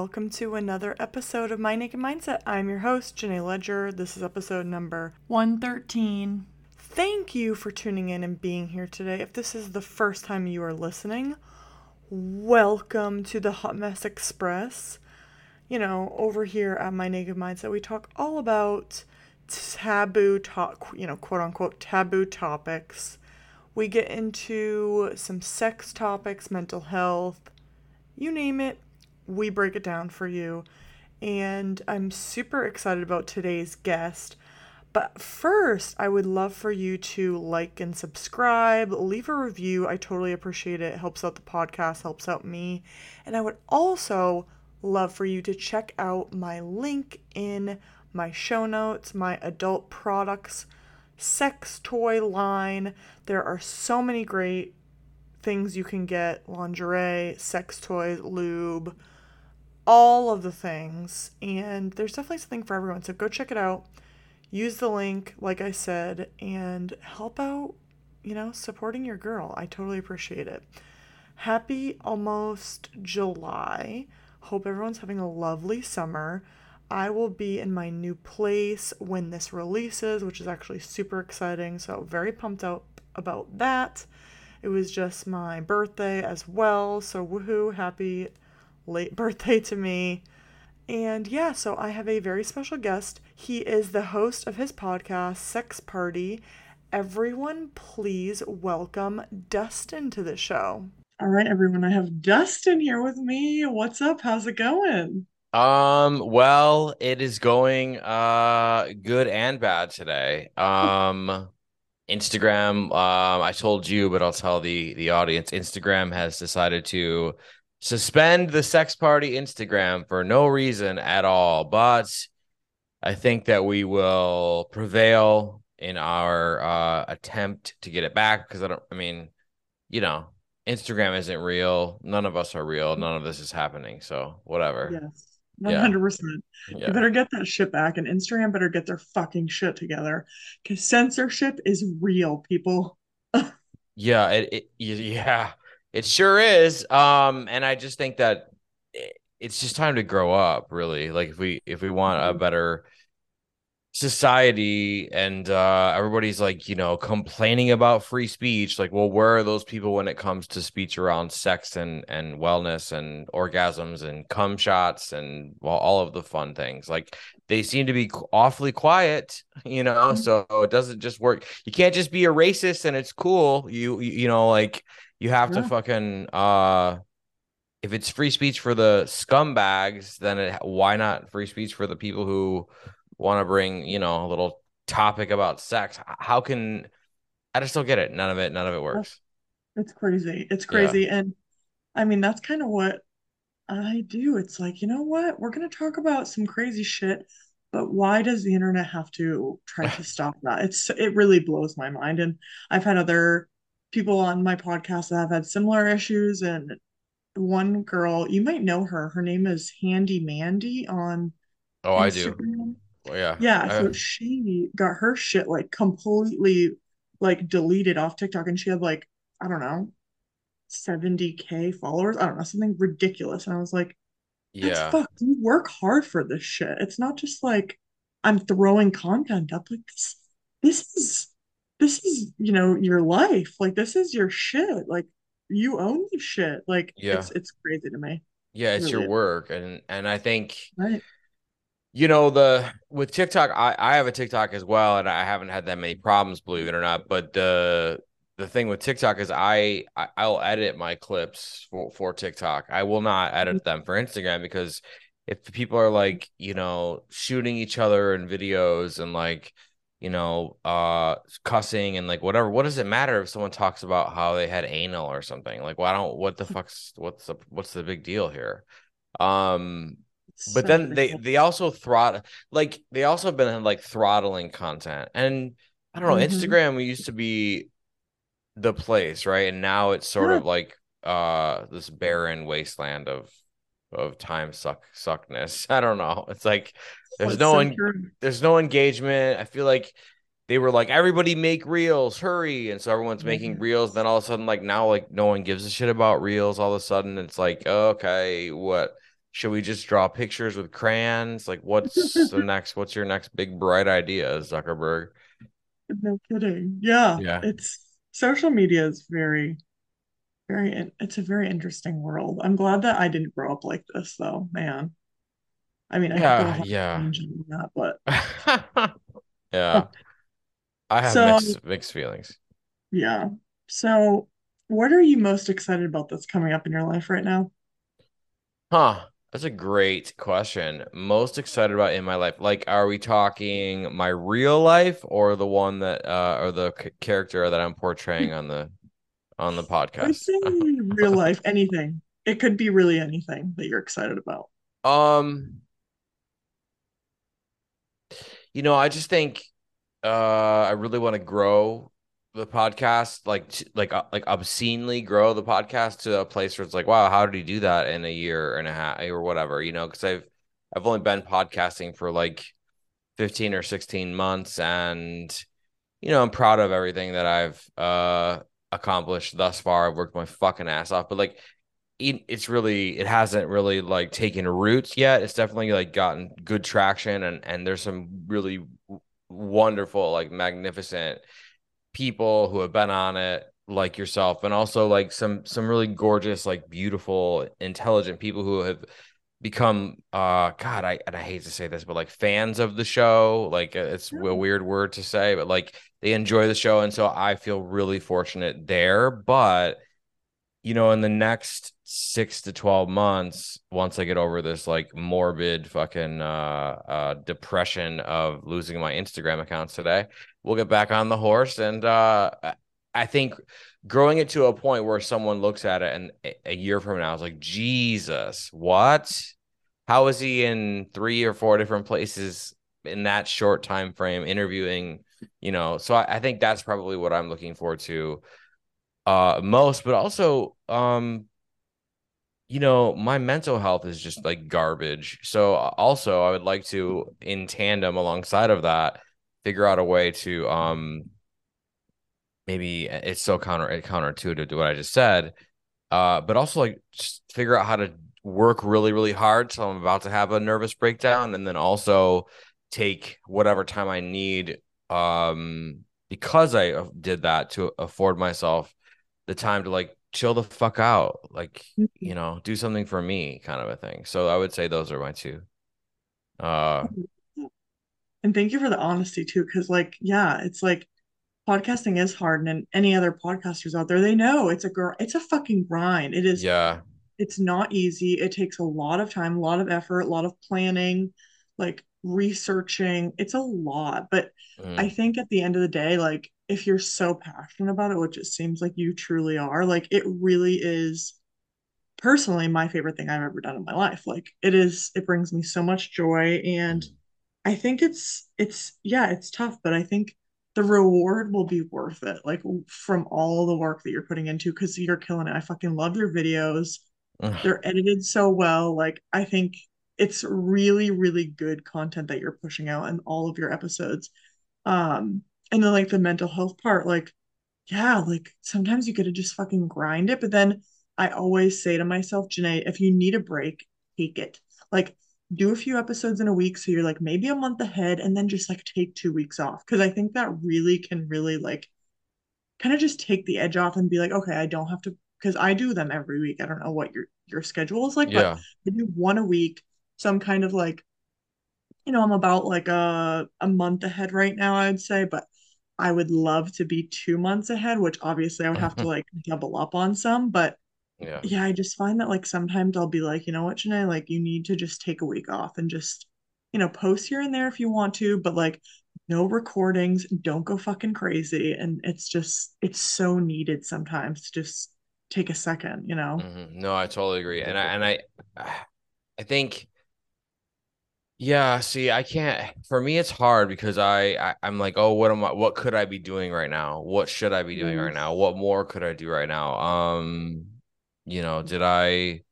Hello, everyone, and welcome to another episode of My Naked Mindset. I'm your host, Jenay Leger. This is episode number 113. Thank you for tuning in and being here today. If this is the first time you are listening, welcome to the Hot Mess Express. You know, over here at My Naked Mindset, we talk all about taboo talk, you know, quote unquote taboo topics. We get into some sex topics, mental health, you name it, we break it down for you. And I'm super excited about today's guest. But first, I would love for you to like and subscribe, leave a review. I totally appreciate it. It helps out the podcast, helps out me. And I would also love for you to check out my link in my show notes, my adult products sex toy line. There are so many great things you can get lingerie, sex toys, lube, all of the things. And there's definitely something for everyone. So go check it out. Use the link, like I said, and help out, you know, supporting your girl. I totally appreciate it. Happy almost July. Hope everyone's having a lovely summer. I will be in my new place when this releases, which is actually super exciting. So, very pumped out about that. It was just my birthday as well. So, woohoo, happy late birthday to me. And yeah, so I have a very special guest. He is the host of his podcast, Sex Party. Everyone, please welcome Dustin to the show. All right, everyone, I have Dustin here with me. What's up? How's it going? Um, well, it is going uh good and bad today. Um Instagram, um, I told you, but I'll tell the the audience. Instagram has decided to suspend the sex party Instagram for no reason at all. But I think that we will prevail in our uh attempt to get it back because I don't I mean, you know, Instagram isn't real. None of us are real. None of this is happening. So whatever. Yes. One hundred percent. You better get that shit back, and Instagram better get their fucking shit together, because censorship is real, people. yeah, it, it, yeah, it sure is. Um, and I just think that it's just time to grow up, really. Like if we if we want a mm-hmm. better society and uh everybody's like you know complaining about free speech like well where are those people when it comes to speech around sex and and wellness and orgasms and cum shots and well all of the fun things like they seem to be awfully quiet you know mm-hmm. so it doesn't just work you can't just be a racist and it's cool you you, you know like you have yeah. to fucking uh if it's free speech for the scumbags then it, why not free speech for the people who want to bring, you know, a little topic about sex. How can I just don't get it? None of it, none of it works. It's crazy. It's crazy. Yeah. And I mean, that's kind of what I do. It's like, you know what? We're going to talk about some crazy shit, but why does the internet have to try to stop that? It's it really blows my mind. And I've had other people on my podcast that have had similar issues and one girl, you might know her. Her name is Handy Mandy on Oh, Instagram. I do. Well, yeah. Yeah. So she got her shit like completely like deleted off TikTok and she had like, I don't know, 70k followers. I don't know, something ridiculous. And I was like, yeah, fuck, you work hard for this shit. It's not just like I'm throwing content up. Like this, this is this is, you know, your life. Like this is your shit. Like you own the shit. Like yeah. it's it's crazy to me. Yeah, it's really your work. And and I think right you know the with tiktok I, I have a tiktok as well and i haven't had that many problems believe it or not but the the thing with tiktok is i, I i'll edit my clips for, for tiktok i will not edit mm-hmm. them for instagram because if people are like you know shooting each other in videos and like you know uh cussing and like whatever what does it matter if someone talks about how they had anal or something? Like well i don't what the fuck's what's the what's the big deal here? Um but then they they also throttle like they also have been like throttling content. And i don't know mm-hmm. instagram used to be the place right? And now it's sort yeah. of like uh this barren wasteland of of time suck suckness i don't know it's like there's no so en- there's no engagement i feel like they were like, everybody make reels, hurry. And so everyone's making mm-hmm. reels. Then all of a sudden, like now, like no one gives a shit about reels. All of a sudden, it's like, okay, what should we just draw pictures with crayons? Like, what's the next? What's your next big bright idea, Zuckerberg? No kidding. Yeah. Yeah. It's social media is very, very, it's a very interesting world. I'm glad that I didn't grow up like this, though, man. I mean, I yeah, yeah. That, but yeah. I have so, mixed mixed feelings. Yeah. So, what are you most excited about that's coming up in your life right now? Huh. That's a great question. Most excited about in my life. Like, are we talking my real life or the one that, uh, or the c- character that I'm portraying on the, on the podcast? real life, anything. It could be really anything that you're excited about. Um, you know, I just think uh I really want to grow the podcast like like uh, like obscenely grow the podcast to a place where it's like wow how did he do that in a year and a half or whatever you know because I've I've only been podcasting for like 15 or 16 months and you know I'm proud of everything that I've uh accomplished thus far. I've worked my fucking ass off but like it's really it hasn't really like taken roots yet. It's definitely like gotten good traction and and there's some really wonderful, like magnificent people who have been on it like yourself and also like some some really gorgeous like beautiful intelligent people who have become uh god i and i hate to say this but like fans of the show like uh, it's a weird word to say but like they enjoy the show and so i feel really fortunate there but you know in the next six to 12 months once i get over this like morbid fucking uh, uh depression of losing my instagram accounts today we'll get back on the horse and uh i think growing it to a point where someone looks at it and a year from now is like jesus what how is he in three or four different places in that short time frame interviewing you know so I, I think that's probably what i'm looking forward to uh most but also um you know, my mental health is just like garbage. So also I would like to in tandem alongside of that figure out a way to um maybe it's so counter counterintuitive to what I just said. Uh but also like just figure out how to work really really hard so I'm about to have a nervous breakdown and then also take whatever time I need um because I uh, did that to afford myself the time to like chill the fuck out like mm-hmm. you know do something for me kind of a thing so i would say those are my two uh and thank you for the honesty too because like yeah it's like podcasting is hard and any other podcasters out there they know it's a girl it's a fucking grind it is yeah it's not easy it takes a lot of time a lot of effort a lot of planning like researching it's a lot but mm. i think at the end of the day like if you're so passionate about it, which it seems like you truly are, like it really is personally my favorite thing I've ever done in my life. Like it is, it brings me so much joy. And I think it's, it's, yeah, it's tough, but I think the reward will be worth it. Like from all the work that you're putting into, because you're killing it. I fucking love your videos. They're edited so well. Like I think it's really, really good content that you're pushing out in all of your episodes. Um, and then like the mental health part like yeah like sometimes you gotta just fucking grind it but then i always say to myself jenay if you need a break take it like do a few episodes in a week so you're like maybe a month ahead and then just like take two weeks off because i think that really can really like kind of just take the edge off and be like okay i don't have to because i do them every week i don't know what your your schedule is like yeah. but i do one a week so i'm kind of like you know i'm about like a a month ahead right now i'd say but I would love to be two months ahead, which obviously I would have to like double up on some. But yeah, yeah, I just find that like sometimes I'll be like, you know what, Jenay, like you need to just take a week off and just, you know, post here and there if you want to, but like no recordings, don't go fucking crazy. And it's just, it's so needed sometimes to just take a second, you know? Mm-hmm. No, I totally agree. And I, and I, I think yeah, see, I can't. For me, it's hard because I, I am like, oh, what am I? What could I be doing right now? What should I be doing right now? What more could I do right now? Um, you know, did I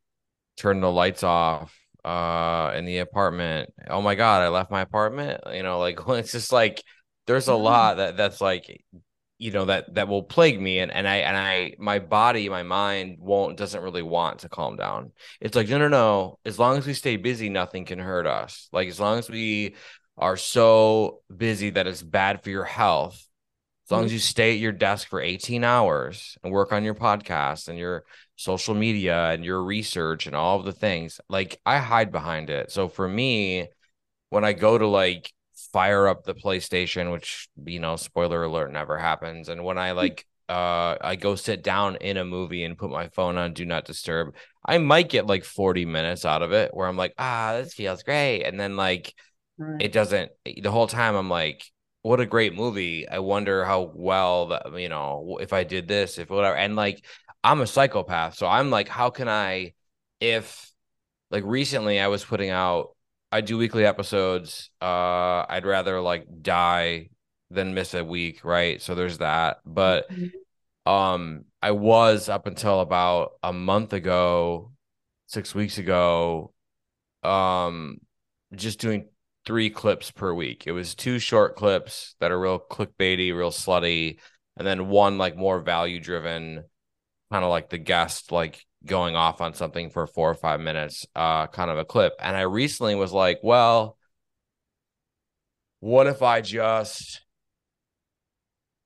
turn the lights off uh in the apartment? Oh my god, I left my apartment. You know, like it's just like there's a lot that that's like you know that that will plague me and and I and I my body my mind won't doesn't really want to calm down. It's like no no no as long as we stay busy nothing can hurt us. Like as long as we are so busy that it's bad for your health. As long as mm-hmm. you stay at your desk for 18 hours and work on your podcast and your social media and your research and all of the things, like I hide behind it. So for me, when I go to like fire up the PlayStation, which you know, spoiler alert, never happens. And when I hmm. like uh I go sit down in a movie and put my phone on do not disturb, I might get like 40 minutes out of it where I'm like, ah, this feels great. And then like right. it doesn't the whole time I'm like, what a great movie. I wonder how well that you know, if I did this, if whatever. And like I'm a psychopath. So I'm like, how can I if like recently I was putting out I do weekly episodes. Uh, I'd rather like die than miss a week, right? So there's that. But mm-hmm. um, I was up until about a month ago, six weeks ago, um, just doing three clips per week. It was two short clips that are real clickbaity, real slutty, and then one like more value driven, kind of like the guest like going off on something for four or five minutes, uh, kind of a clip. And I recently was like, well, what if I just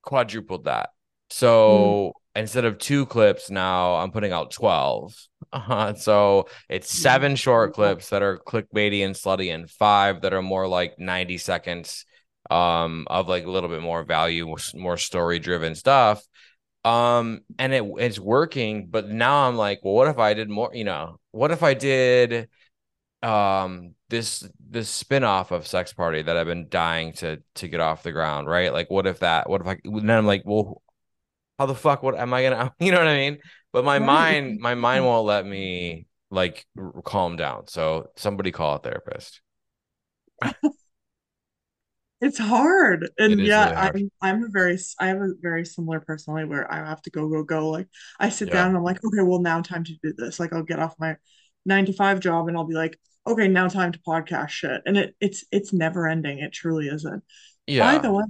quadrupled that? So mm. instead of two clips, now I'm putting out 12. Uh-huh. So it's hmm. seven short clips that are clickbaity and slutty, and five that are more like 90 seconds um of like a little bit more value, more story driven stuff um and it it's working but now i'm like well what if i did more you know what if i did um this this spin-off of sex party that i've been dying to to get off the ground right? Like what if that what if i then i'm like well how the fuck what am i gonna you know what i mean? But my mind my mind won't let me like calm down. So somebody call a therapist it's hard. And yeah really hard. i'm i'm a very i have a very similar personality where i have to go go go. Like i sit yeah. down and i'm like okay well now time to do this. Like i'll get off my nine to five job and i'll be like okay now time to podcast shit. And it it's it's never ending. It truly isn't. Yeah. by the way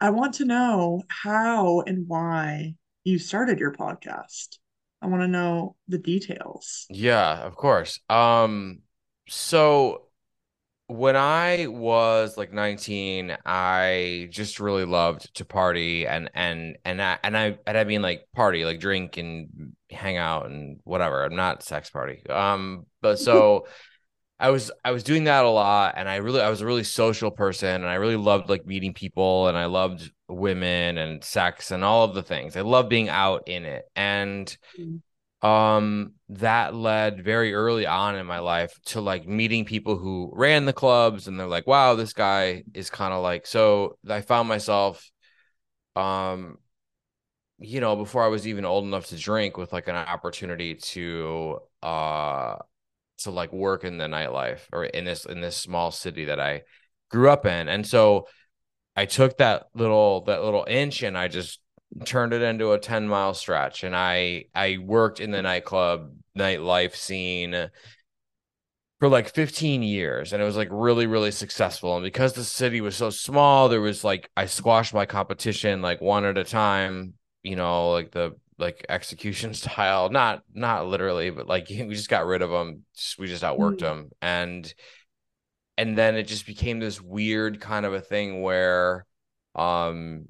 i want to know how and why you started your podcast. I want to know the details. Yeah of course. Um so when I was like 19, I just really loved to party and and and I and I and I mean like party, like drink and hang out and whatever. I'm not sex party. Um, but so I was I was doing that a lot and I really I was a really social person and I really loved like meeting people and I loved women and sex and all of the things. I love being out in it. And mm um that led very early on in my life to like meeting people who ran the clubs and they're like wow this guy is kind of like so i found myself um you know before i was even old enough to drink with like an opportunity to uh to like work in the nightlife or in this in this small city that i grew up in. And so i took that little that little inch and i just turned it into a 10 mile stretch and i i worked in the nightclub nightlife scene for like 15 years and it was like really really successful and because the city was so small there was like i squashed my competition like one at a time you know like the like execution style not not literally but like we just got rid of them we just outworked mm. them and and then it just became this weird kind of a thing where um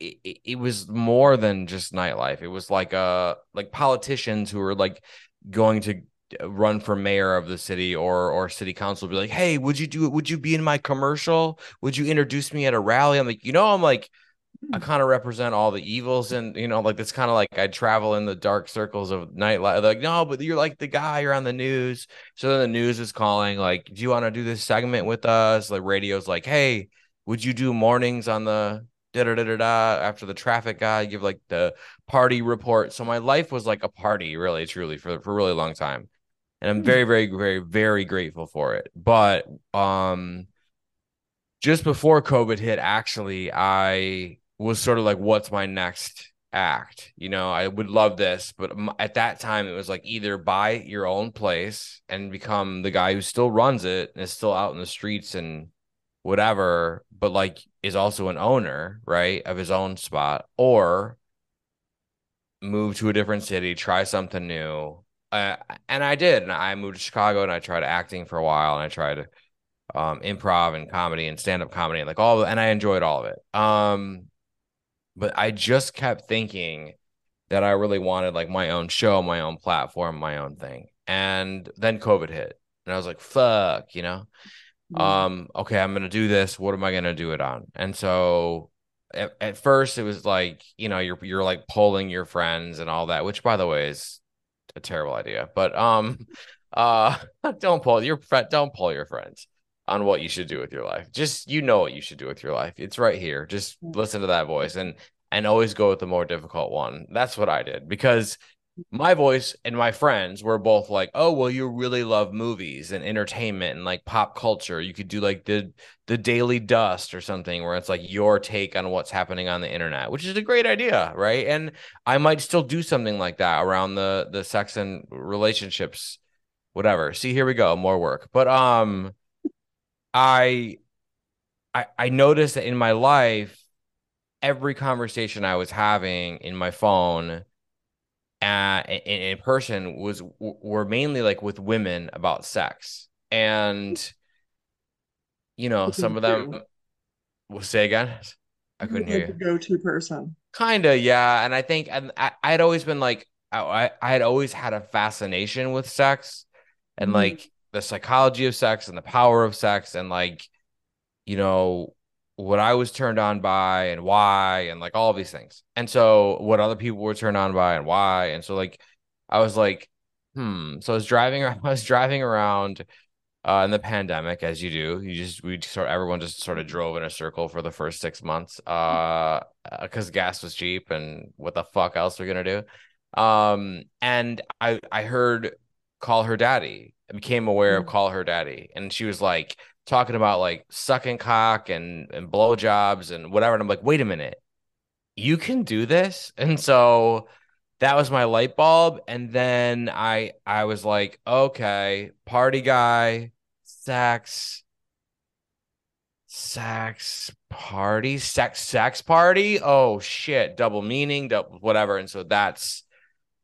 it, it was more than just nightlife. It was like uh like politicians who were like going to run for mayor of the city or or city council be like, "Hey, would you do it? Would you be in my commercial? Would you introduce me at a rally?" I'm like, "You know, I'm like I hmm. kind of represent all the evils and you know, like it's kind of like I travel in the dark circles of nightlife. Like, no, but you're like the guy, you're on the news. So then the news is calling, like, do you want to do this segment with us? Like radio's like, hey, would you do mornings on the da da da da after the traffic guy give like the party report. So my life was like a party really truly for, for a really long time. And i'm hmm. very very very very grateful for it. But um just before covid hit actually i was sort of like what's my next act? You know i would love this but at that time it was like either buy your own place and become the guy who still runs it and is still out in the streets and whatever but like is also an owner, right, of his own spot, or move to a different city, try something new. Uh, and I did. And I moved to Chicago and I tried acting for a while and I tried um, improv and comedy and stand up comedy and like all. And I enjoyed all of it. Um, but I just kept thinking that I really wanted like my own show, my own platform, my own thing. And then COVID hit. And I was like, fuck, you know? Mm-hmm. Um, okay, I'm gonna do this. What am I gonna do it on? And so at, at first it was like, you know, you're you're like polling your friends and all that, which by the way is a terrible idea. But um uh don't poll your friend don't poll your friends on what you should do with your life. Just you know what you should do with your life. It's right here. Just listen to that voice and and always go with the more difficult one. That's what I did because my voice and my friends were both like, "Oh, well, you really love movies and entertainment and like pop culture. You could do like the the Daily Dust or something where it's like your take on what's happening on the internet, which is a great idea, right? And I might still do something like that around the the sex and relationships, whatever. See, here we go, more work. But um, I I I noticed that in my life, every conversation I was having in my phone uh, in, in person was were mainly like with women about sex, and you know some of them. Will say again. I couldn't hear you. Go-to person. Kinda, yeah. And I think, and I, I'd always been like, I, I had always had a fascination with sex, and mm-hmm. like the psychology of sex and the power of sex, and like, you know, what I was turned on by and why and like all of these things. And so what other people were turned on by and why. And so like I was like, hmm. So I was driving I was driving around uh in the pandemic as you do. You just we sort everyone just sort of drove in a circle for the first six months. Uh because gas was cheap and what the fuck else we're gonna do. Um and I I heard call her daddy. I became aware of mm. call her daddy. And she was like talking about like sucking cock and and blowjobs and whatever. And I'm like, wait a minute, you can do this. And so that was my light bulb. And then I I was like, okay, party guy, sex, sex party, sex sex party. Oh shit, double meaning, double whatever. And so that's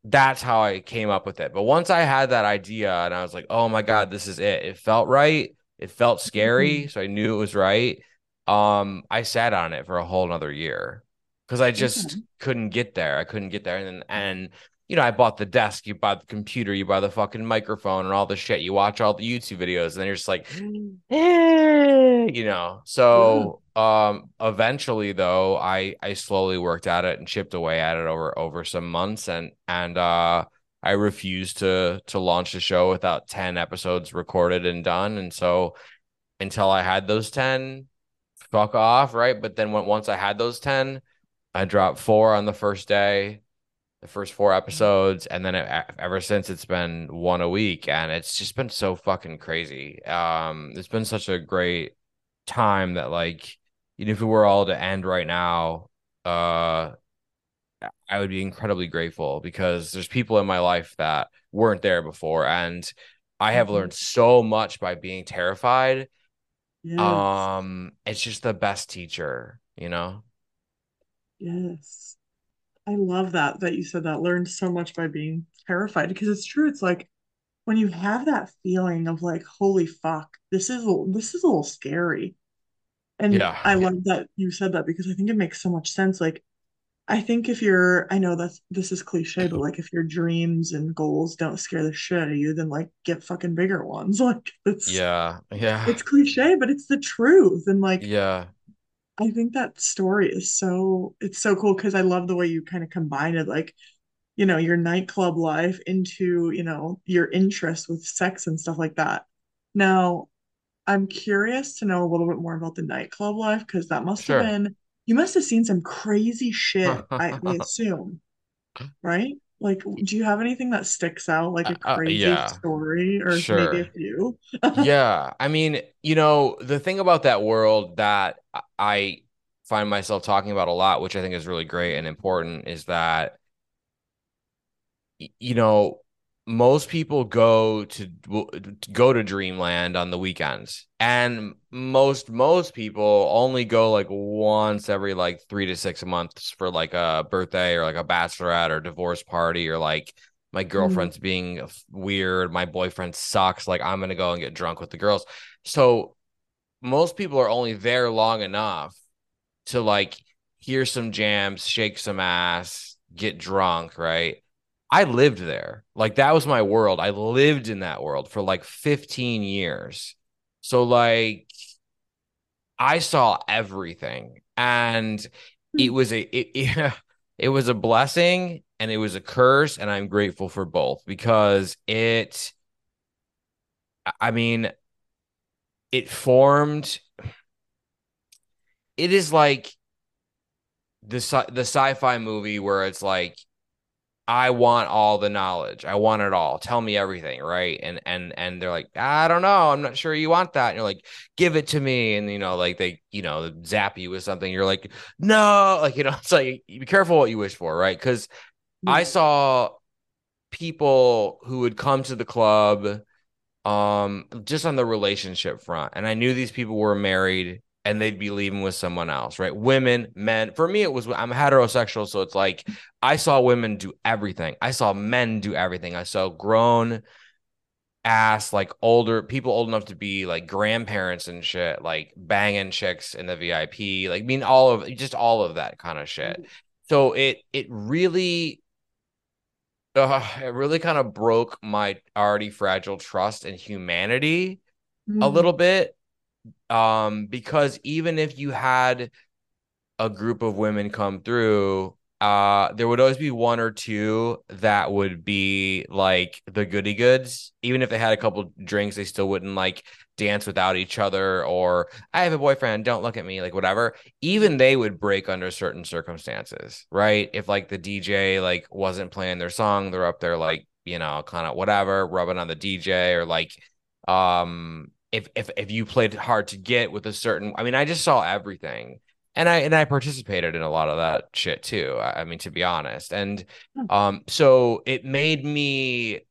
that's how I came up with it. But once I had that idea and I was like, oh my God, this is it. It felt right. It felt scary, mm-hmm. so I knew it was right. Um, I sat on it for a whole another year because I just mm-hmm. couldn't get there. I couldn't get there, and and you know, I bought the desk, you buy the computer, you buy the fucking microphone and all the shit. You watch all the YouTube videos, and then you're just like, eh, you know. So, um, eventually, though, I I slowly worked at it and chipped away at it over over some months, and and uh, I refused to to launch the show without 10 episodes recorded and done. And so until I had those 10, fuck off, right? But then when, once I had those 10, I dropped four on the first day, the first four episodes, and then it, ever since it's been one a week, and it's just been so fucking crazy. Um, it's been such a great time that like, even if it were all to end right now, uh, I would be incredibly grateful because there's people in my life that weren't there before. And I have mm-hmm. learned so much by being terrified. Yes. Um, it's just the best teacher, you know? Yes. I love that that you said that. Learned so much by being terrified because it's true. It's like when you have that feeling of like, holy fuck, this is this is a little scary. And yeah. I love that you said that because I think it makes so much sense. Like I think if you're, I know that this is cliche, but like if your dreams and goals don't scare the shit out of you, then like get fucking bigger ones. Like it's yeah, yeah. It's cliche, but it's the truth. And like yeah, I think that story is so it's so cool because I love the way you kind of combine it, like you know your nightclub life into you know your interest with sex and stuff like that. Now, I'm curious to know a little bit more about the nightclub life because that must sure. have been you must have seen some crazy shit, I, I assume. Right? Like, do you have anything that sticks out, like a uh, uh crazy uh, yeah. story, or sure. maybe a few? yeah, I mean, you know, the thing about that world that I find myself talking about a lot, which I think is really great and important, is that you know most people go to, go to Dreamland on the weekends, and most most people only go like once every like three to six months for like a birthday or like a bachelorette or divorce party or like my mm-hmm. girlfriend's mm. being weird, my boyfriend sucks, like I'm gonna go and get drunk with the girls. So most people are only there long enough to like hear some jams, shake some ass, get drunk, right? I lived there. Like that was my world. I lived in that world for like 15 years. So like I saw everything and it hmm. was a it, it, it was a blessing and it was a curse and I'm grateful for both because it I mean it formed it is like the the sci-fi movie where it's like I want all the knowledge. I want it all. Tell me everything, right? And and and they're like, I don't know. I'm not sure you want that. And you're like, give it to me. And you know, like they, you know, zap you with something. You're like, no, like you know, it's like be careful what you wish for, right? Because I saw people who would come to the club um just on the relationship front and i knew these people were married and they'd be leaving with someone else, right? Women, men. For me, it was I'm heterosexual, so it's like I saw women do everything. I saw men do everything. I saw grown ass, like older people old enough to be like grandparents and shit, like banging chicks in the VIP, like I mean all of just all of that kind of shit. Mm-hmm. So it it really uh, it really kind of broke my already fragile trust in humanity mm-hmm. a little bit um, because even if you had a group of women come through, uh, there would always be one or two that would be like the goody goods. Even if they had a couple drinks, they still wouldn't like dance without each other or I have a boyfriend, don't look at me, like whatever. Even they would break under certain circumstances, right? If like the DJ like wasn't playing their song, they're up there like, you know, kind of whatever, rubbing on the DJ or like um if if if you played hard to get with a certain I mean I just saw everything and I and I participated in a lot of that shit too I, I mean to be honest. And hmm. um so it made me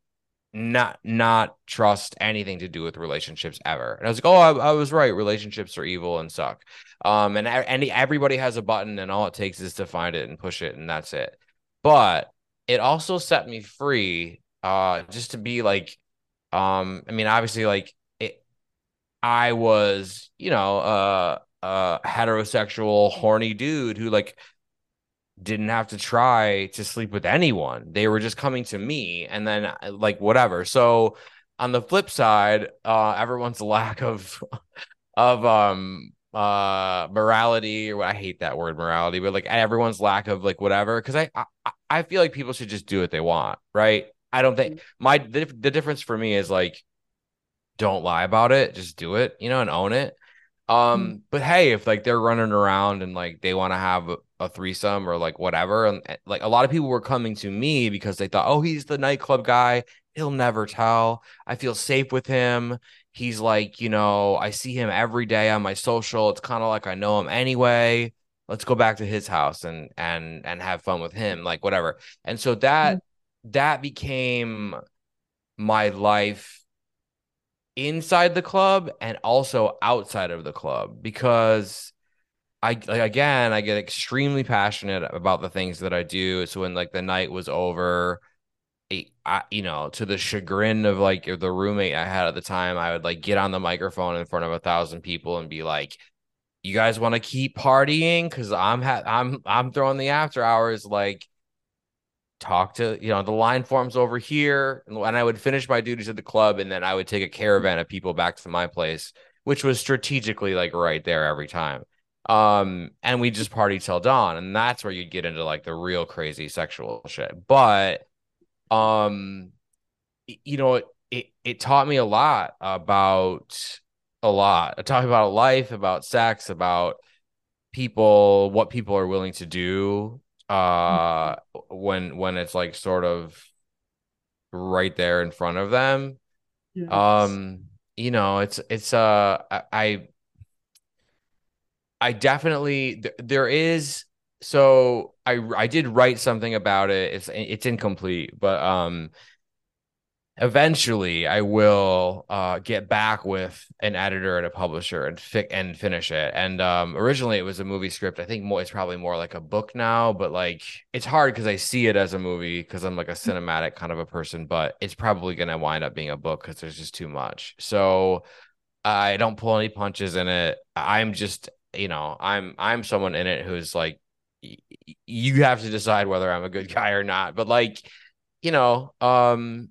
not not trust anything to do with relationships ever. And I was like oh I, I was right. Relationships are evil and suck. Um and and everybody has a button and all it takes is to find it and push it and that's it. But it also set me free uh just to be like um I mean obviously like I was, you know, uh, a heterosexual horny dude who like didn't have to try to sleep with anyone. They were just coming to me and then uh, like whatever. So on the flip side, uh everyone's lack of of um uh morality or I hate that word morality, but like everyone's lack of like whatever cuz I, I I feel like people should just do what they want, right? I don't think mm-hmm. my the, the difference for me is like don't lie about it just do it you know and own it. Um mm-hmm. but hey if like they're running around and like they want to have a, a, threesome or like whatever and like a lot of people were coming to me because they thought oh he's the nightclub guy. He'll never tell. I feel safe with him. He's like you know i see him every day on my social. It's kind of like i know him anyway. Let's go back to his house and and and have fun with him like whatever. And so that mm-hmm. that became my life inside the club and also outside of the club because I like again I get extremely passionate about the things that I do. So when like the night was over, I, you know, to the chagrin of like the roommate I had at the time, I would like get on the microphone in front of a thousand people and be like, "You guys want to keep partying? Because I'm ha- I'm I'm throwing the after hours like." Talk to you know the line forms over here and i would finish my duties at the club and then i would take a caravan of people back to my place which was strategically like right there every time. Um and we just party till dawn and that's where you'd get into like the real crazy sexual shit. But um you know it it, it taught me a lot about a lot. Me about life about sex about people what people are willing to do uh when when it's like sort of right there in front of them yes. um you know it's it's uh i i definitely there is so i i did write something about it it's it's incomplete but um eventually I will uh, get back with an editor and a publisher and fi- and finish it. And um, originally it was a movie script. I think more it's probably more like a book now, but like it's hard because I see it as a movie because I'm like a cinematic kind of a person. But it's probably gonna wind up being a book because there's just too much. So I don't pull any punches in it. I'm just you know I'm I'm someone in it who's like you have to decide whether I'm a good guy or not. But like you know um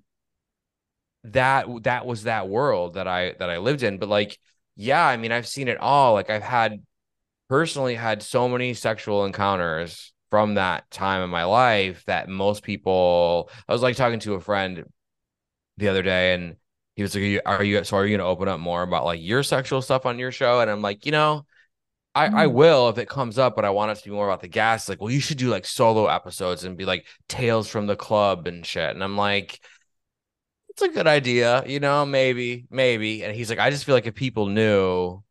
that that was that world that I that I lived in. But like, yeah, I mean, I've seen it all. Like I've had personally had so many sexual encounters from that time in my life that most people I was like talking to a friend the other day and he was like, Are you so are you gonna open up more about like your sexual stuff on your show? And I'm like, you know, I. I mm-hmm. will if it comes up, but I want it to be more about the gas. Like, well, you should do like solo episodes and be like tales from the club and shit. And I'm like, it's a good idea, you know, maybe, maybe. And he's like, I just feel like if people knew,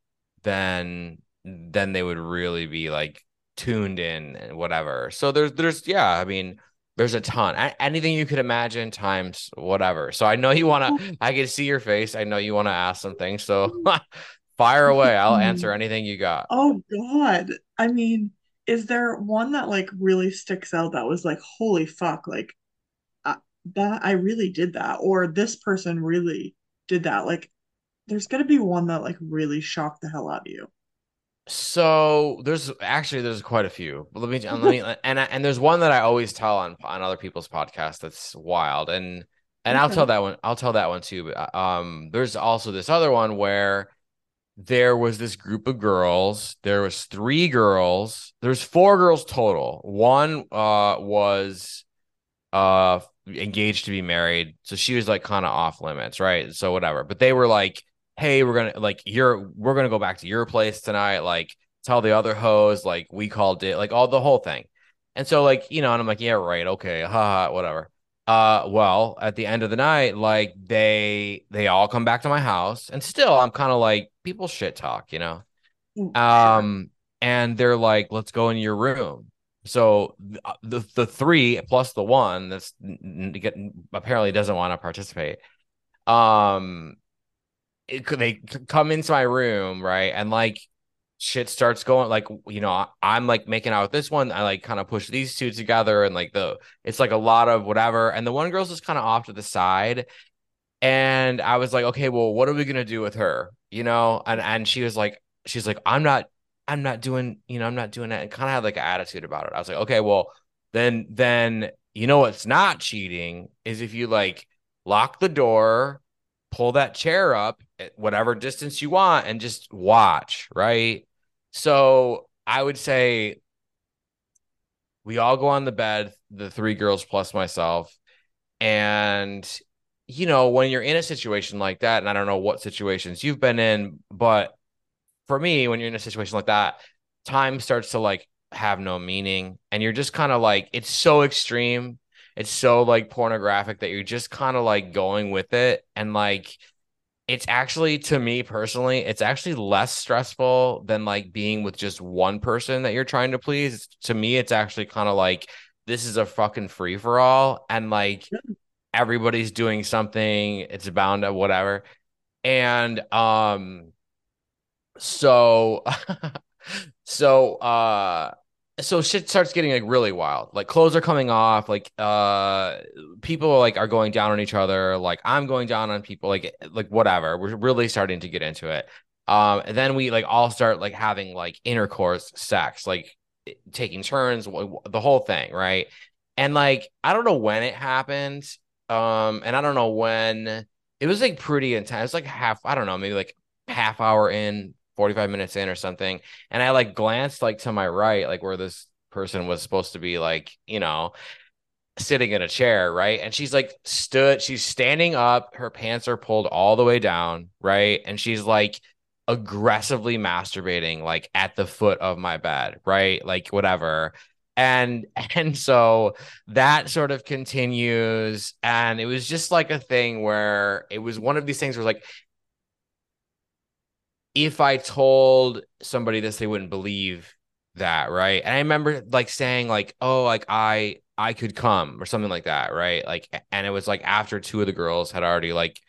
then then they would really be like tuned in and whatever. So there's there's yeah, I mean, there's a ton. anything you could imagine times whatever. So I know you want to I can see your face. I know you want to ask some things. So fire away. I'll mm-hmm. answer anything you got. Oh god. I mean, is there one that like really sticks out that was like holy fuck like that I really did that or this person really did that. Like there's gonna be one that like really shocked the hell out of you. So there's actually there's quite a few. Let me let me and and there's one that I always tell on on other people's podcasts that's wild and and okay. I'll tell that one I'll tell that one too. But um, there's also this other one where there was this group of girls. There was three girls. There's four girls total. One uh was uh engaged to be married. So she was like kind of off limits, right? So whatever. But they were like, hey, we're gonna like you're we're gonna go back to your place tonight. Like tell the other hoes, like we called it, like all the whole thing. And so like, you know, and I'm like, yeah, right, okay, haha, whatever. Uh well, at the end of the night, like they they all come back to my house, and still I'm kind of like people shit talk, you know. Mm, um, and they're like, let's go in your room. So uh, the the three plus the one that's get, apparently doesn't want to participate. Um, it, they come into my room right, and like shit starts going like you know I'm like making out with this one. I like kind of push these two together, and like the it's like a lot of whatever. And the one girl's just kind of off to the side, and I was like, okay, well, what are we gonna do with her? You know, and and she was like, she's like, I'm not I'm not doing, you know, I'm not doing that. And kind of had like an attitude about it. I was like, okay, well, then, then, you know, what's not cheating is if you like lock the door, pull that chair up at whatever distance you want and just watch. Right. So I would say we all go on the bed, the three girls plus myself. And, you know, when you're in a situation like that, and I don't know what situations you've been in, but for me, when you're in a situation like that, time starts to like have no meaning. And you're just kind of like, it's so extreme. It's so like pornographic that you're just kind of like going with it. And like, it's actually to me personally, it's actually less stressful than like being with just one person that you're trying to please. To me, it's actually kind of like this is a fucking free for all. And like, everybody's doing something it's bound to whatever and um so so uh so shit starts getting like really wild. Like clothes are coming off like uh people like are going down on each other. Like i'm going down on people like like whatever. We're really starting to get into it. Um and then we like all start like having like intercourse sex like taking turns the whole thing right? And like i don't know when it happened um and i don't know when it was like pretty intense like half i don't know maybe like half hour in 45 minutes in or something. And I like glanced like to my right, like where this person was supposed to be like, you know, sitting in a chair, right? And she's like stood, she's standing up, her pants are pulled all the way down, right? And she's like aggressively masturbating like at the foot of my bed, right? Like whatever. And and so that sort of continues and it was just like a thing where it was one of these things where like if I told somebody this, they wouldn't believe that, right? And I remember like saying, like, oh, like I I could come or something like that, right? Like, and it was like after two of the girls had already like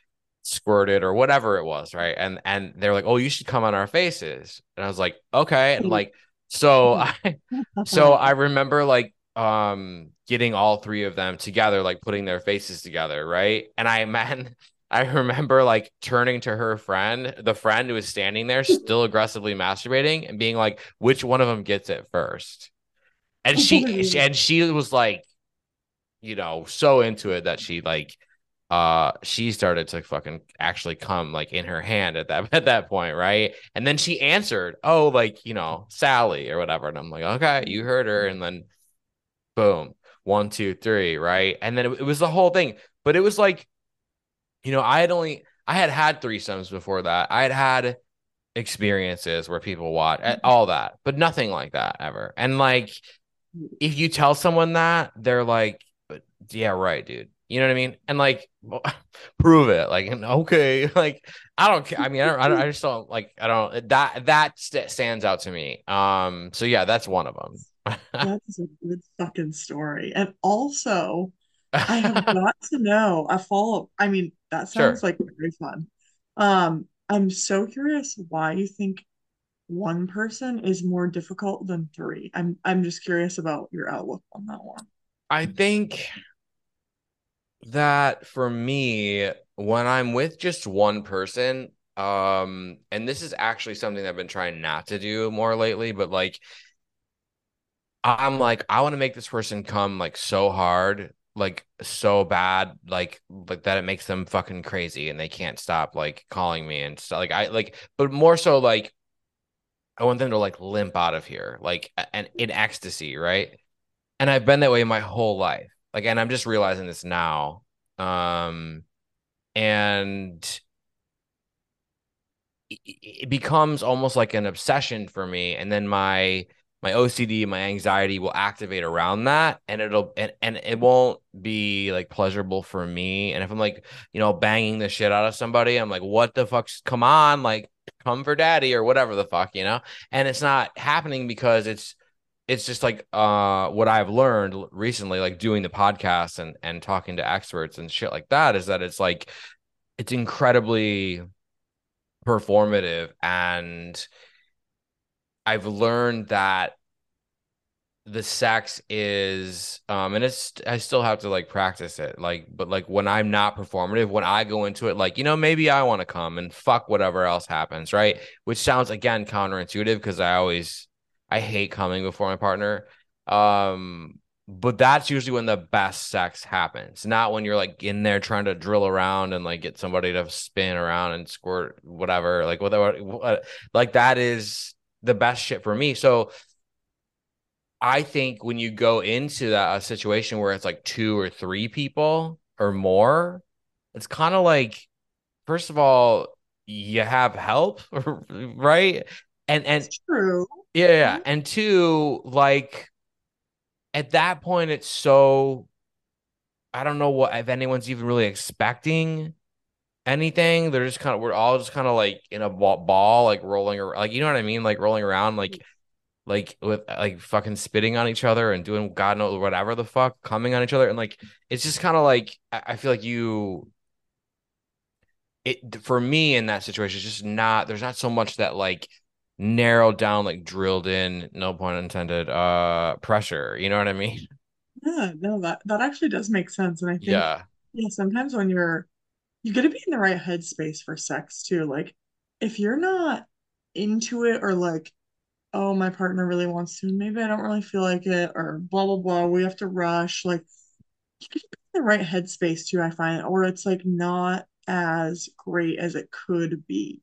squirted or whatever it was, right? And and they're like, "Oh, you should come on our faces," and I was like, "Okay," and like so I so I remember like um getting all three of them together, like putting their faces together, right? And I man, I remember like turning to her friend, the friend who was standing there, still aggressively masturbating, and being like, "Which one of them gets it first? and she and she was like you know so into it that she like uh she started to fucking actually come like in her hand at that at that point right? And then she answered oh like you know sally or whatever. And i'm like okay you heard her. And then boom one two three right? And then it, it was the whole thing. But it was like you know i had only i had had threesomes before that i had had experiences where people watch all that but nothing like that ever and like if you tell someone that, they're like, yeah, right, dude. You know what I mean? And like, prove it. Like, okay, like I don't care. I mean, I don't, I, don't, I just don't like. I don't. That that st- stands out to me. Um. So yeah, that's one of them. that's a good fucking story. And also, I have got to know a follow. I mean, that sounds sure. like very fun. Um. I'm so curious why you think one person is more difficult than three. I'm I'm just curious about your outlook on that one. I think that for me, when I'm with just one person, um, and this is actually something I've been trying not to do more lately, but like I'm like, I want to make this person come like so hard, like so bad, like like that it makes them fucking crazy and they can't stop like calling me and stuff. Like I like, but more so like I want them to like limp out of here, like and in ecstasy, right? And I've been that way my whole life. Like, and I'm just realizing this now. Um, and it becomes almost like an obsession for me. And then my my OCD, my anxiety will activate around that and it'll and, and it won't be like pleasurable for me. And if I'm like, you know, banging the shit out of somebody, I'm like, what the fuck's come on? Like come for daddy or whatever the fuck, you know? And it's not happening because it's it's just like uh what I've learned recently, like doing the podcast and and talking to experts and shit like that, is that it's like it's incredibly performative and I've learned that the sex is um and it's I still have to like practice it. Like but like when I'm not performative when I go into it like you know maybe I want to come and fuck whatever else happens right? Which sounds again counterintuitive because I always I hate coming before my partner. Um but that's usually when the best sex happens not when you're like in there trying to drill around and like get somebody to spin around and squirt whatever like whatever like that is the best shit for me so I think when you go into that a situation where it's like two or three people or more, it's kind of like, first of all, you have help, right? And and it's true. Yeah, yeah. Mm-hmm. And two, like at that point, it's so I don't know what if anyone's even really expecting anything. They're just kind of we're all just kind of like in a ball, like rolling around, like you know what I mean, like rolling around, like like with like fucking spitting on each other and doing God knows whatever the fuck, coming on each other, and like it's just kind of like I feel like you. It for me in that situation, it's just not. There's not so much that like narrowed down, like drilled in, no point intended, uh, pressure. You know what I mean? Yeah, no, that that actually does make sense, and I think yeah, yeah. Sometimes when you're, you got to be in the right headspace for sex too. Like, if you're not into it or like oh, my partner really wants to, maybe I don't really feel like it, or blah blah blah. We have to rush. Like you can be in the right headspace too, I find, or it's like not as great as it could be.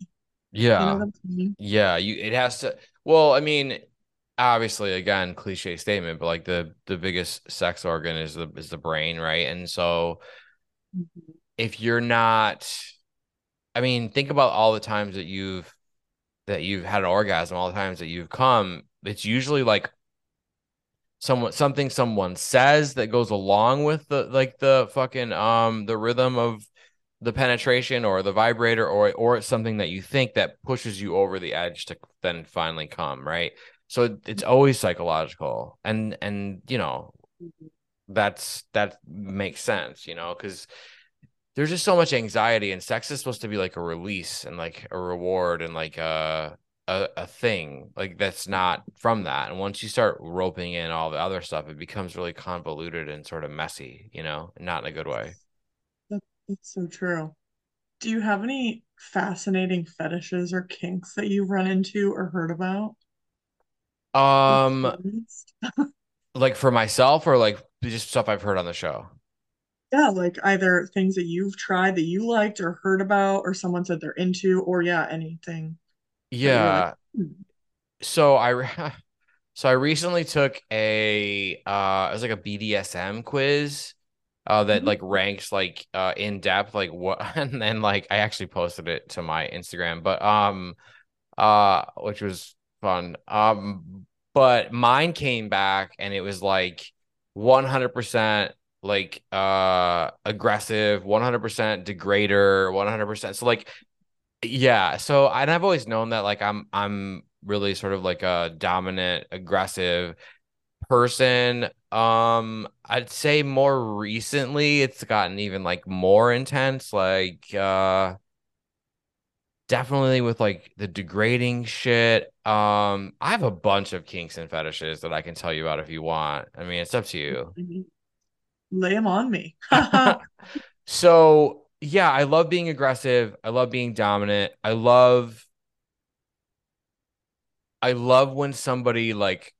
Yeah. You know I mean? Yeah. You it has to well, I mean, obviously again, cliche statement, but like the the biggest sex organ is the is the brain, right? And so mm-hmm. If you're not I mean, think about all the times that you've that you've had an orgasm, all the times that you've come, it's usually like someone something someone says that goes along with the like the fucking um the rhythm of the penetration or the vibrator or or it's something that you think that pushes you over the edge to then finally come right? So it's always psychological. And and you know that's that makes sense, you know, because there's just so much anxiety and sex is supposed to be like a release and like a reward and like a a, a thing like that's not from that. And once you start roping in all the other stuff it becomes really convoluted and sort of messy you know not in a good way. That, that's so true. Do you have any fascinating fetishes or kinks that you've run into or heard about? Um like for myself or like just stuff i've heard on the show yeah like either things that you've tried that you liked or heard about or someone said they're into or yeah anything yeah. Like, hmm. So I so I recently took a uh it was like a BDSM quiz uh that mm-hmm. like ranks like uh in depth like what and then like I actually posted it to my Instagram but um uh which was fun. Um but mine came back and it was like 100% like uh aggressive 100% degrader 100% so like yeah. So and I've always known that like I'm I'm really sort of like a dominant, aggressive person. Um, I'd say more recently it's gotten even like more intense. Like uh definitely with like the degrading shit. Um, I have a bunch of kinks and fetishes that I can tell you about if you want. I mean, it's up to you. Lay them on me. so yeah, I love being aggressive. I love being dominant. I love I love when somebody like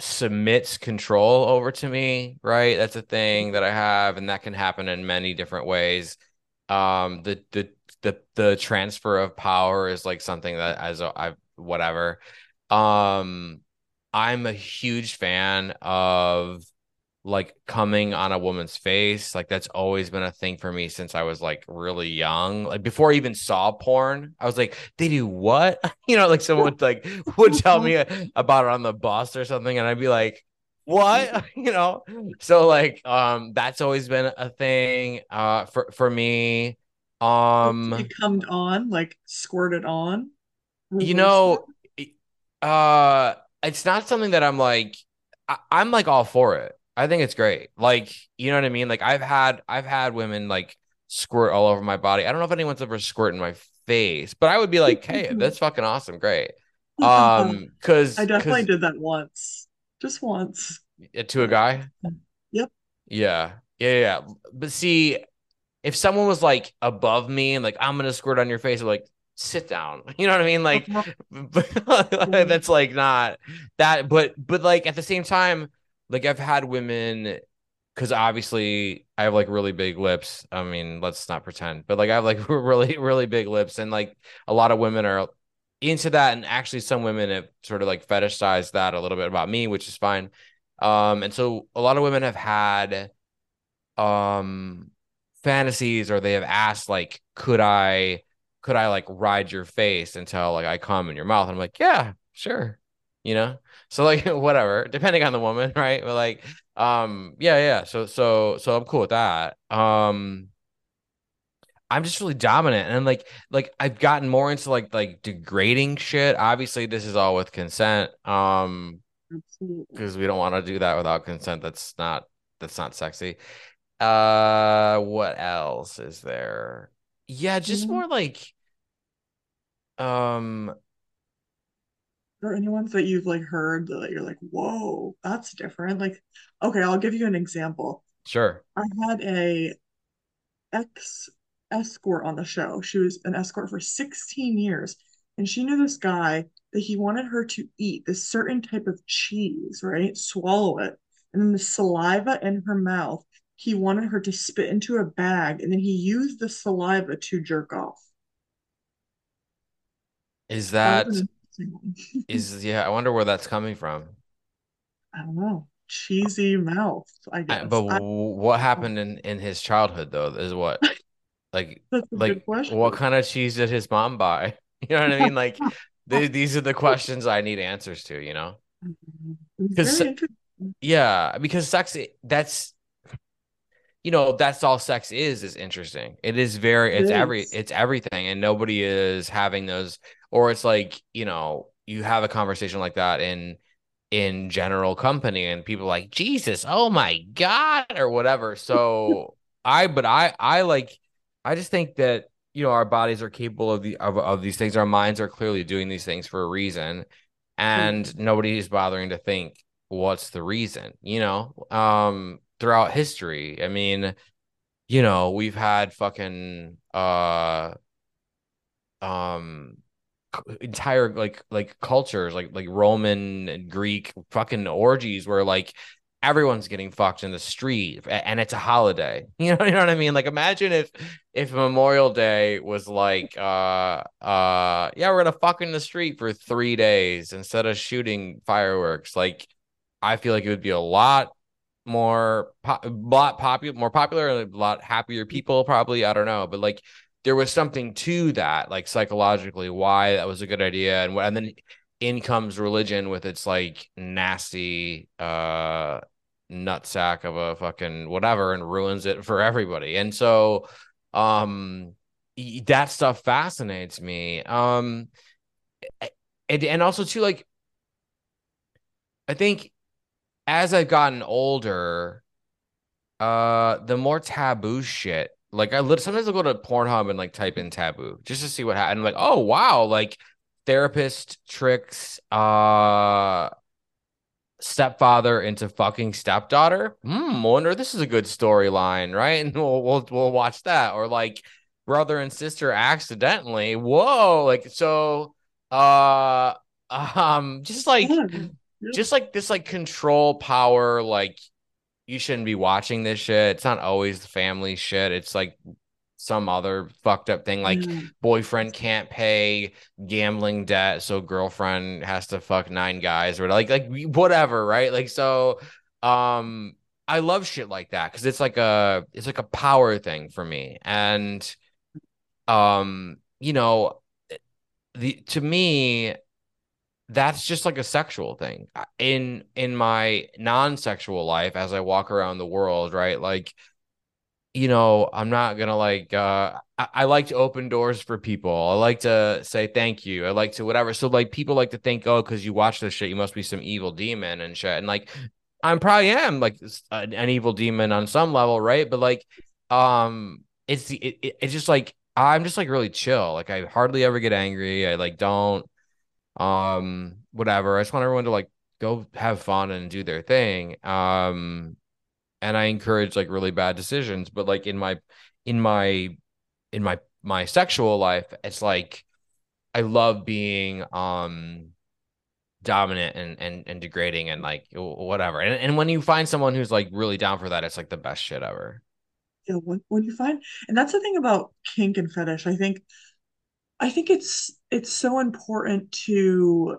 submits control over to me, right? That's a thing that I have and that can happen in many different ways. Um the the the the transfer of power is like something that as I whatever. Um I'm a huge fan of like coming on a woman's face like that's always been a thing for me since i was like really young. Like before i even saw porn i was like they do what? You know like someone would like would tell me about it on the bus or something and i'd be like what? You know? So like um that's always been a thing uh for for me. Um it come on like squirted on you know uh it's not something that i'm like I, i'm like all for it I think it's great. Like, you know what I mean? Like I've had I've had women like squirt all over my body. I don't know if anyone's ever squirt in my face, but I would be like, "Hey, that's fucking awesome. Great." Um cuz I definitely did that once. Just once. To a guy? Yep. Yeah. Yeah, yeah. But see, if someone was like above me and like I'm going to squirt on your face, I'm like sit down. You know what I mean? Like that's like not that but but like at the same time like I've had women because obviously I have like really big lips. I mean, let's not pretend, but like I have like really, really big lips, and like a lot of women are into that, and actually some women have sort of like fetishized that a little bit about me, which is fine. Um, and so a lot of women have had um fantasies, or they have asked like, could I, could I like ride your face until like I come in your mouth? And I'm like, yeah, sure, you know. So like whatever, depending on the woman, right? But like, um, yeah, yeah. So so so I'm cool with that. Um, I'm just really dominant, and like like I've gotten more into like like degrading shit. Obviously, this is all with consent. Um, because we don't want to do that without consent. That's not that's not sexy. Uh, what else is there? Yeah, just mm-hmm. more like um or any ones that you've like heard that you're like, whoa, that's different? Like, okay, I'll give you an example. Sure. I had a ex escort on the show. She was an escort for 16 years, and she knew this guy that he wanted her to eat this certain type of cheese, right? Swallow it. And then the saliva in her mouth, he wanted her to spit into a bag, and then he used the saliva to jerk off. Is that is yeah, I wonder where that's coming from. I don't know. Cheesy mouth, I guess. I, but I, what happened in in his childhood though? Is what like like what kind of cheese did his mom buy? You know what I mean? Like th- these are the questions I need answers to. You know, mm-hmm. because yeah, because sex that's you know that's all sex is is interesting. It is very it's it every it's everything, and nobody is having those or it's like you know you have a conversation like that in in general company and people like Jesus, oh my god or whatever. So I but I I like I just think that you know our bodies are capable of the of, of these things. Our minds are clearly doing these things for a reason and mm-hmm. nobody is bothering to think what's the reason, you know? Um throughout history. I mean, you know, we've had fucking uh um entire like like cultures like like Roman and Greek fucking orgies where like everyone's getting fucked in the street and it's a holiday. You know, you know what I mean? Like imagine if if Memorial Day was like uh uh yeah, we're gonna fuck in the street for three days instead of shooting fireworks. Like I feel like it would be a lot more po- lot popular more popular a lot happier people probably i don't know but like there was something to that like psychologically why that was a good idea and what and then in comes religion with its like nasty uh nutsack of a fucking whatever and ruins it for everybody. And so um that stuff fascinates me. Um and, and also too like i think as I've gotten older, uh, the more taboo shit. Like I sometimes I'll go to Pornhub and like type in taboo just to see what happens. Like, oh wow, like therapist tricks uh stepfather into fucking stepdaughter. Hmm, wonder this is a good storyline, right? And we'll we'll we'll watch that. Or like brother and sister accidentally. Whoa, like so uh um just like just like this like control power like you shouldn't be watching this shit. It's not always the family shit. It's like some other fucked up thing like mm. boyfriend can't pay gambling debt so girlfriend has to fuck nine guys or like like whatever right? Like so um i love shit like that because it's like a it's like a power thing for me. And um you know the to me that's just like a sexual thing. In in my non-sexual life as i walk around the world right like you know i'm not gonna like uh I, I, like to open doors for people. I like to say thank you. I like to whatever. So like people like to think oh because you watch this shit you must be some evil demon and shit. And like i'm probably am like an, an evil demon on some level right? But like um it's it, it, it's just like i'm just like really chill. Like i hardly ever get angry. I like don't um whatever. I just want everyone to like go have fun and do their thing. Um and i encourage like really bad decisions but like in my in my in my my sexual life it's like i love being um dominant and and, and degrading and like whatever. And, and when you find someone who's like really down for that it's like the best shit ever. Yeah when, when you find and that's the thing about kink and fetish. I think i think it's it's so important to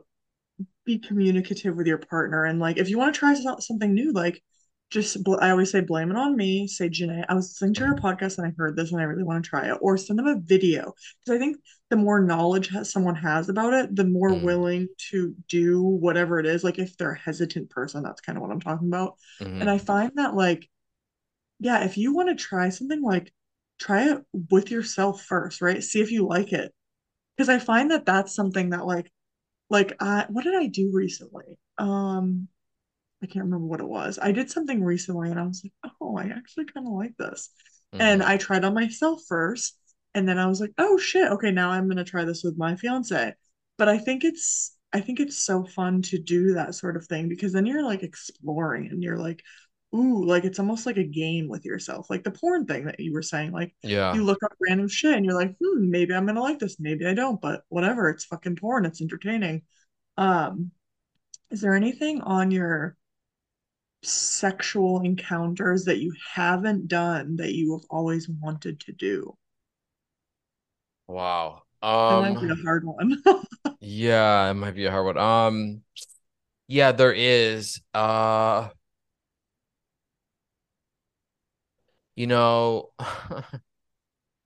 be communicative with your partner and like if you want to try something new like just bl- I always say blame it on me. Say Jenay, I was listening to her podcast and I heard this and I really want to try it. Or send them a video because I think the more knowledge has, someone has about it, the more mm. willing to do whatever it is. Like if they're a hesitant person, that's kind of what I'm talking about. Mm-hmm. And I find that like, yeah, if you want to try something, like try it with yourself first, right? See if you like it because I find that that's something that like like I what did I do recently? Um I can't remember what it was. I did something recently and I was like, "Oh, I actually kind of like this." Mm-hmm. And I tried on myself first and then I was like, "Oh shit, okay, now I'm going to try this with my fiance." But I think it's I think it's so fun to do that sort of thing because then you're like exploring and you're like, ooh, like it's almost like a game with yourself. Like the porn thing that you were saying. Like yeah. you look up random shit and you're like, hmm, maybe I'm gonna like this, maybe I don't, but whatever, it's fucking porn, it's entertaining. Um, is there anything on your sexual encounters that you haven't done that you have always wanted to do? Wow. Um that might be a um, hard one. yeah, it might be a hard one. Um yeah, there is. Uh you know,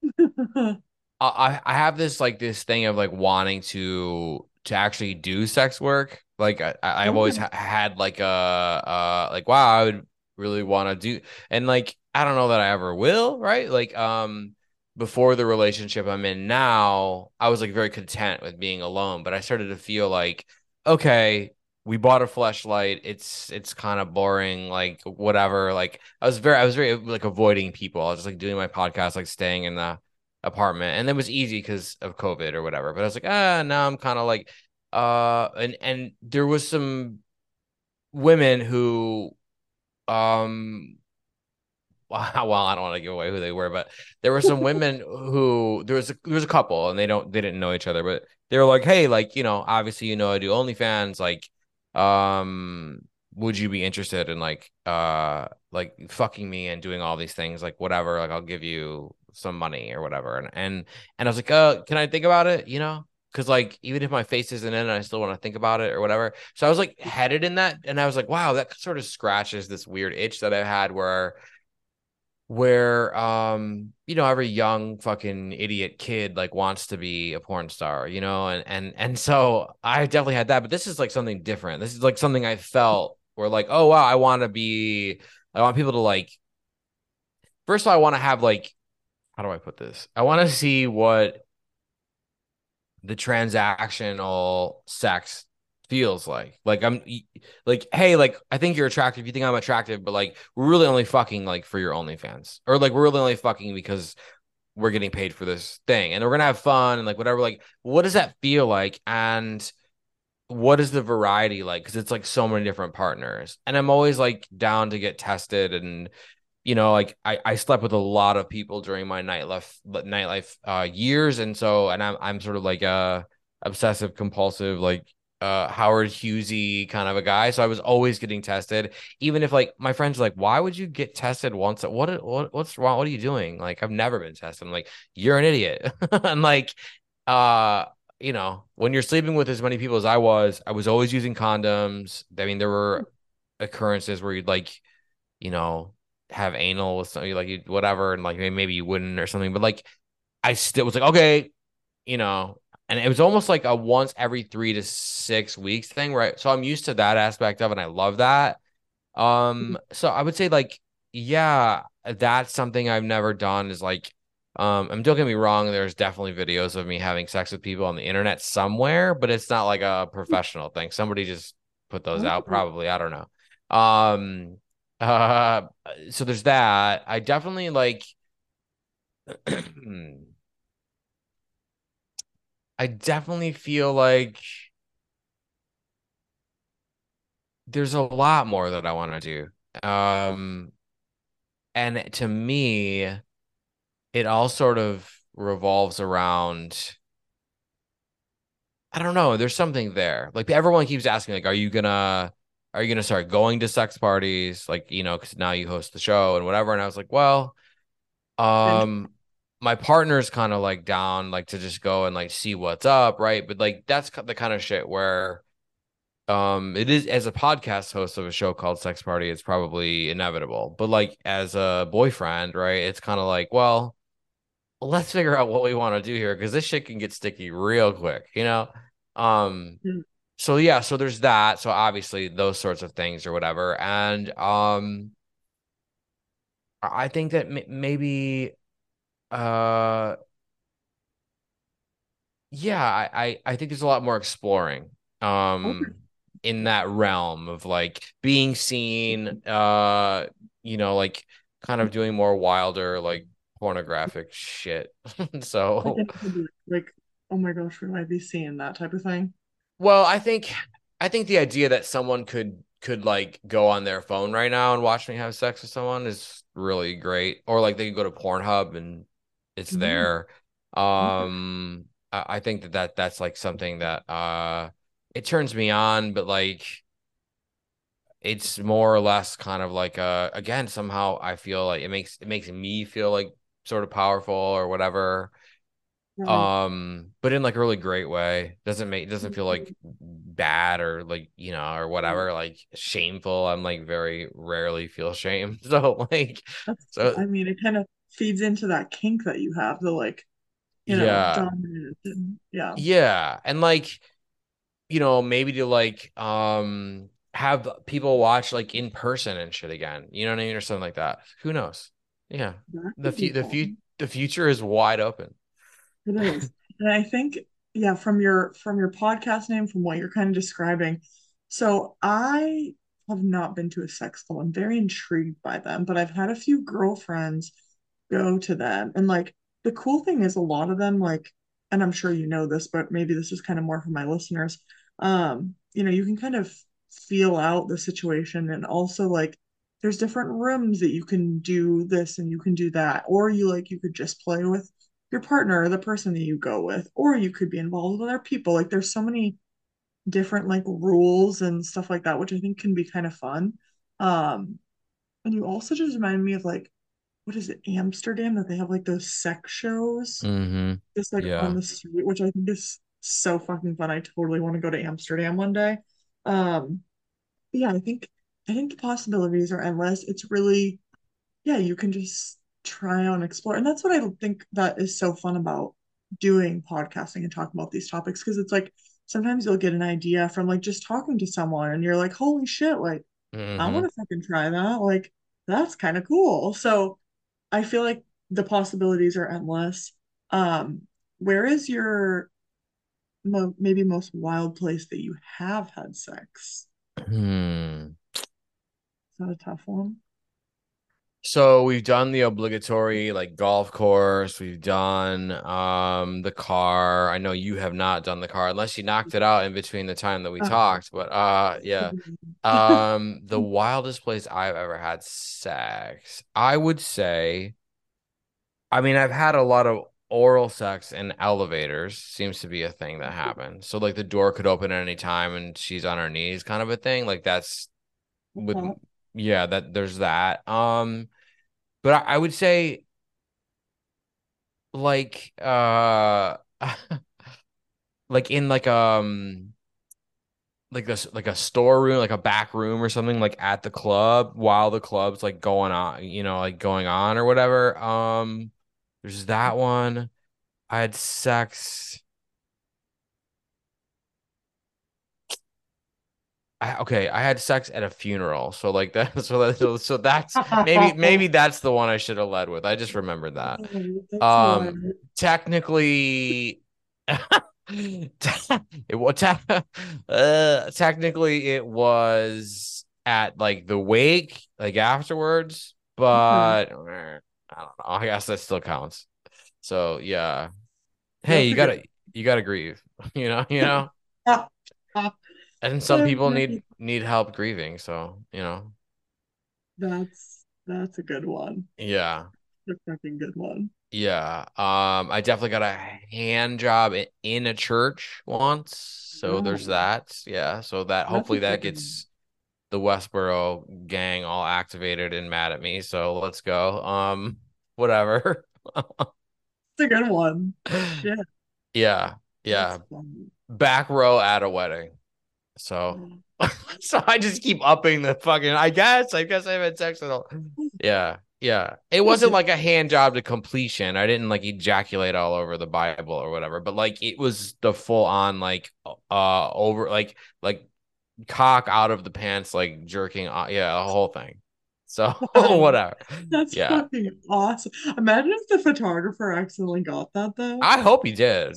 I I have this like this thing of like wanting to to actually do sex work. Like I I've always ha- had like a uh like wow I would really want to do and like I don't know that I ever will right like um before the relationship I'm in now I was like very content with being alone but I started to feel like okay we bought a flashlight. It's it's kind of boring, like whatever. Like I was very I was very like avoiding people. I was just like doing my podcast, like staying in the apartment, and it was easy because of COVID or whatever. But I was like, ah, now I'm kind of like, uh, and and there was some women who, um, well, I don't want to give away who they were, but there were some women who there was a, there was a couple, and they don't they didn't know each other, but they were like, hey, like you know, obviously you know I do OnlyFans, like um would you be interested in like uh like fucking me and doing all these things like whatever like i'll give you some money or whatever. And and and i was like uh can i think about it? You know? Because like even if my face isn't in it i still want to think about it or whatever. So i was like headed in that and i was like wow that sort of scratches this weird itch that i had where where um you know every young fucking idiot kid like wants to be a porn star you know and and and so i definitely had that but this is like something different. This is like something i felt where like oh wow i want to be i want people to like first of all i want to have like how do i put this? I want to see what the transactional sex feels like. Like I'm like, hey, like I think you're attractive. You think I'm attractive, but like we're really only fucking like for your OnlyFans, or like we're really only fucking because we're getting paid for this thing, and we're gonna have fun and like whatever. Like, what does that feel like? And what is the variety like? Because it's like so many different partners, and I'm always like down to get tested and. You know, like I, I slept with a lot of people during my nightlife nightlife uh, years, and so and I'm I'm sort of like a obsessive compulsive like uh, Howard Hughesy kind of a guy. So I was always getting tested, even if like my friends were like, "Why would you get tested once? What, what what's wrong? What are you doing?" Like I've never been tested. I'm like, "You're an idiot." and like, uh, you know, when you're sleeping with as many people as I was, I was always using condoms. I mean, there were occurrences where you'd like, you know, have anal with somebody like you whatever, and like maybe you wouldn't or something, but like I still was like, okay, you know, and it was almost like a once every three to six weeks thing, right? So I'm used to that aspect of it, and I love that. Um, so I would say like, yeah, that's something I've never done. Is like, um, and don't get me wrong, there's definitely videos of me having sex with people on the internet somewhere, but it's not like a professional thing. Somebody just put those out, probably. I don't know. Um, uh, so there's that. I definitely like. I definitely feel like there's a lot more that I want to do. Um, and to me, it all sort of revolves around I don't know, there's something there. Like everyone keeps asking like are you going to are you going to start going to sex parties like, you know, cuz now you host the show and whatever and I was like, well, um my partner's kind of like down like to just go and like see what's up right? But like that's the kind of shit where um it is as a podcast host of a show called sex party it's probably inevitable. But like as a boyfriend right it's kind of like well let's figure out what we want to do here because this shit can get sticky real quick you know? Um mm-hmm. so yeah so there's that. So obviously those sorts of things or whatever. And um i think that m- maybe uh, yeah, I, I think there's a lot more exploring um okay. in that realm of like being seen, uh, you know, like kind of doing more wilder, like pornographic shit. so like, oh my gosh, would I be seeing that type of thing? Well, I think I think the idea that someone could could like go on their phone right now and watch me have sex with someone is really great. Or like they could go to Pornhub and it's mm-hmm. there. Um, I, I think that, that that's like something that uh it turns me on, but like it's more or less kind of like uh again somehow I feel like it makes it makes me feel like sort of powerful or whatever. Um, but in like a really great way. Doesn't make doesn't feel like mm-hmm. bad or like you know or whatever like shameful. I'm like very rarely feel shame. So like That's, so I mean it kind of feeds into that kink that you have, the like, you know, yeah. and yeah. Yeah. And like, you know, maybe to like um have people watch like in person and shit again. You know what I mean? Or something like that. Who knows? Yeah. The fu- the fu- the future is wide open. It is. and I think yeah, from your from your podcast name, from what you're kind of describing, So I have not been to a sex club. I'm very intrigued by them, but I've had a few girlfriends go to them. And like the cool thing is a lot of them like and I'm sure you know this, but maybe this is kind of more for my listeners. Um, you know, you can kind of feel out the situation and also like there's different rooms that you can do this and you can do that or you like you could just play with your partner or the person that you go with or you could be involved with other people like there's so many different like rules and stuff like that which i think can be kind of fun um and you also just remind me of like what is it amsterdam that they have like those sex shows? Mm-hmm. just like yeah. on the street which i think is so fucking fun. I totally want to go to amsterdam one day. Um yeah i think i think the possibilities are endless. It's really yeah you can just try on explore. And that's what i think that is so fun about doing podcasting and talking about these topics because it's like sometimes you'll get an idea from like just talking to someone and you're like holy shit like mm-hmm. i want to fucking try that. Like that's kind of cool. So i feel like the possibilities are endless. Um where is your mo- maybe most wild place that you have had sex? Hmm. Is that a tough one so we've done the obligatory like golf course. We've done um the car. I know you have not done the car unless you knocked it out in between the time that we uh, talked. But uh yeah. Um the wildest place I've ever had sex. I would say I mean I've had a lot of oral sex in elevators seems to be a thing that happens. So like the door could open at any time and she's on her knees kind of a thing. Like that's with yeah, that there's that. Um but I, I would say like uh like in like um like this like a storeroom like a back room or something like at the club while the club's like going on you know like going on or whatever um there's that one i had sex I, okay, I had sex at a funeral, so like that, so that, so, so that's maybe maybe that's the one I should have led with. I just remembered that. Oh, um, technically, it was te- uh, technically it was at like the wake, like afterwards, but mm-hmm. I don't know. I guess that still counts. So yeah, hey, you gotta you gotta grieve, you know, you know. And some people need need help grieving, so you know. That's that's a good one. Yeah. A fucking good one. Yeah. Um, I definitely got a hand job in a church once. So oh. there's that. Yeah. So that that's hopefully that gets the Westboro gang all activated and mad at me. So let's go. Um, whatever. it's a good one. Yeah. Yeah. Yeah. Back row at a wedding. So, mm. so I just keep upping the fucking. I guess. I guess I haven't sex at all. Yeah, yeah. It wasn't like a hand job to completion. I didn't like ejaculate all over the Bible or whatever, but like it was the full on like uh over like like cock out of the pants like jerking. Uh, yeah, the whole thing. So whatever. That's yeah. fucking awesome. Imagine if the photographer accidentally got that though. I hope he did.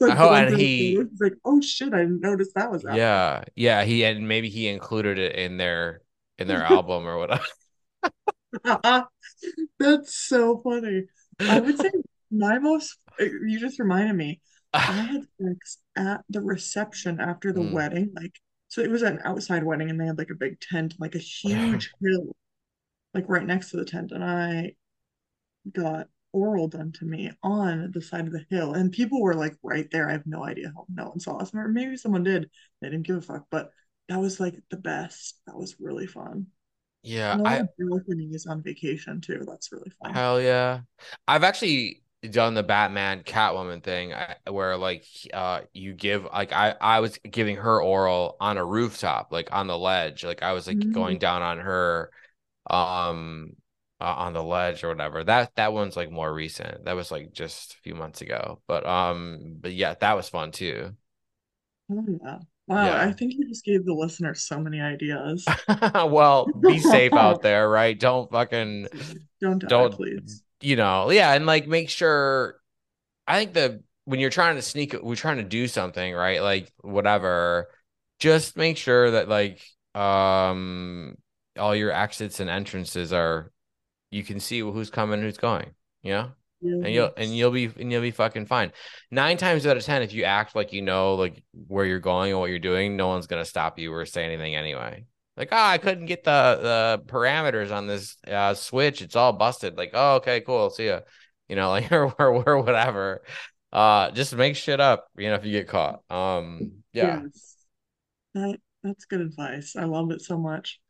Like hope and he like, oh shit, I didn't notice that was happening. Yeah, yeah. He and maybe he included it in their in their album or whatever. That's so funny. I would say my most. You just reminded me. I had sex at the reception after the mm. wedding. Like, so it was an outside wedding, and they had like a big tent, like a huge hill like right next to the tent and I got oral done to me on the side of the hill and people were like right there. I have no idea how no one saw us or maybe someone did. They didn't give a fuck, but that was like the best. That was really fun. Yeah, I opening is on vacation too. That's really fun. Hell yeah. I've actually done the Batman Catwoman thing where like uh you give like I I was giving her oral on a rooftop like on the ledge like I was like mm-hmm. going down on her um uh, on the ledge or whatever. That that one's like more recent. That was like just a few months ago. But um but yeah, that was fun too. Oh yeah. Wow, yeah. I think you just gave the listeners so many ideas. well, be safe out there, right? Don't fucking don't die, don't please. You know, yeah, and like make sure I think the when you're trying to sneak we're trying to do something, right? Like whatever just make sure that like um all your exits and entrances are you can see who's coming who's going yeah and you'll and you'll be and you'll be fucking fine. Nine times out of ten, if you act like you know like where you're going and what you're doing, no one's gonna stop you or say anything anyway. Like, oh, I couldn't get the the parameters on this uh, switch. It's all busted. Like, oh, okay, cool. See ya. You know, like or, or, or whatever. Uh, just make shit up. You know, if you get caught. Um, yeah. Yes. That that's good advice. I love it so much.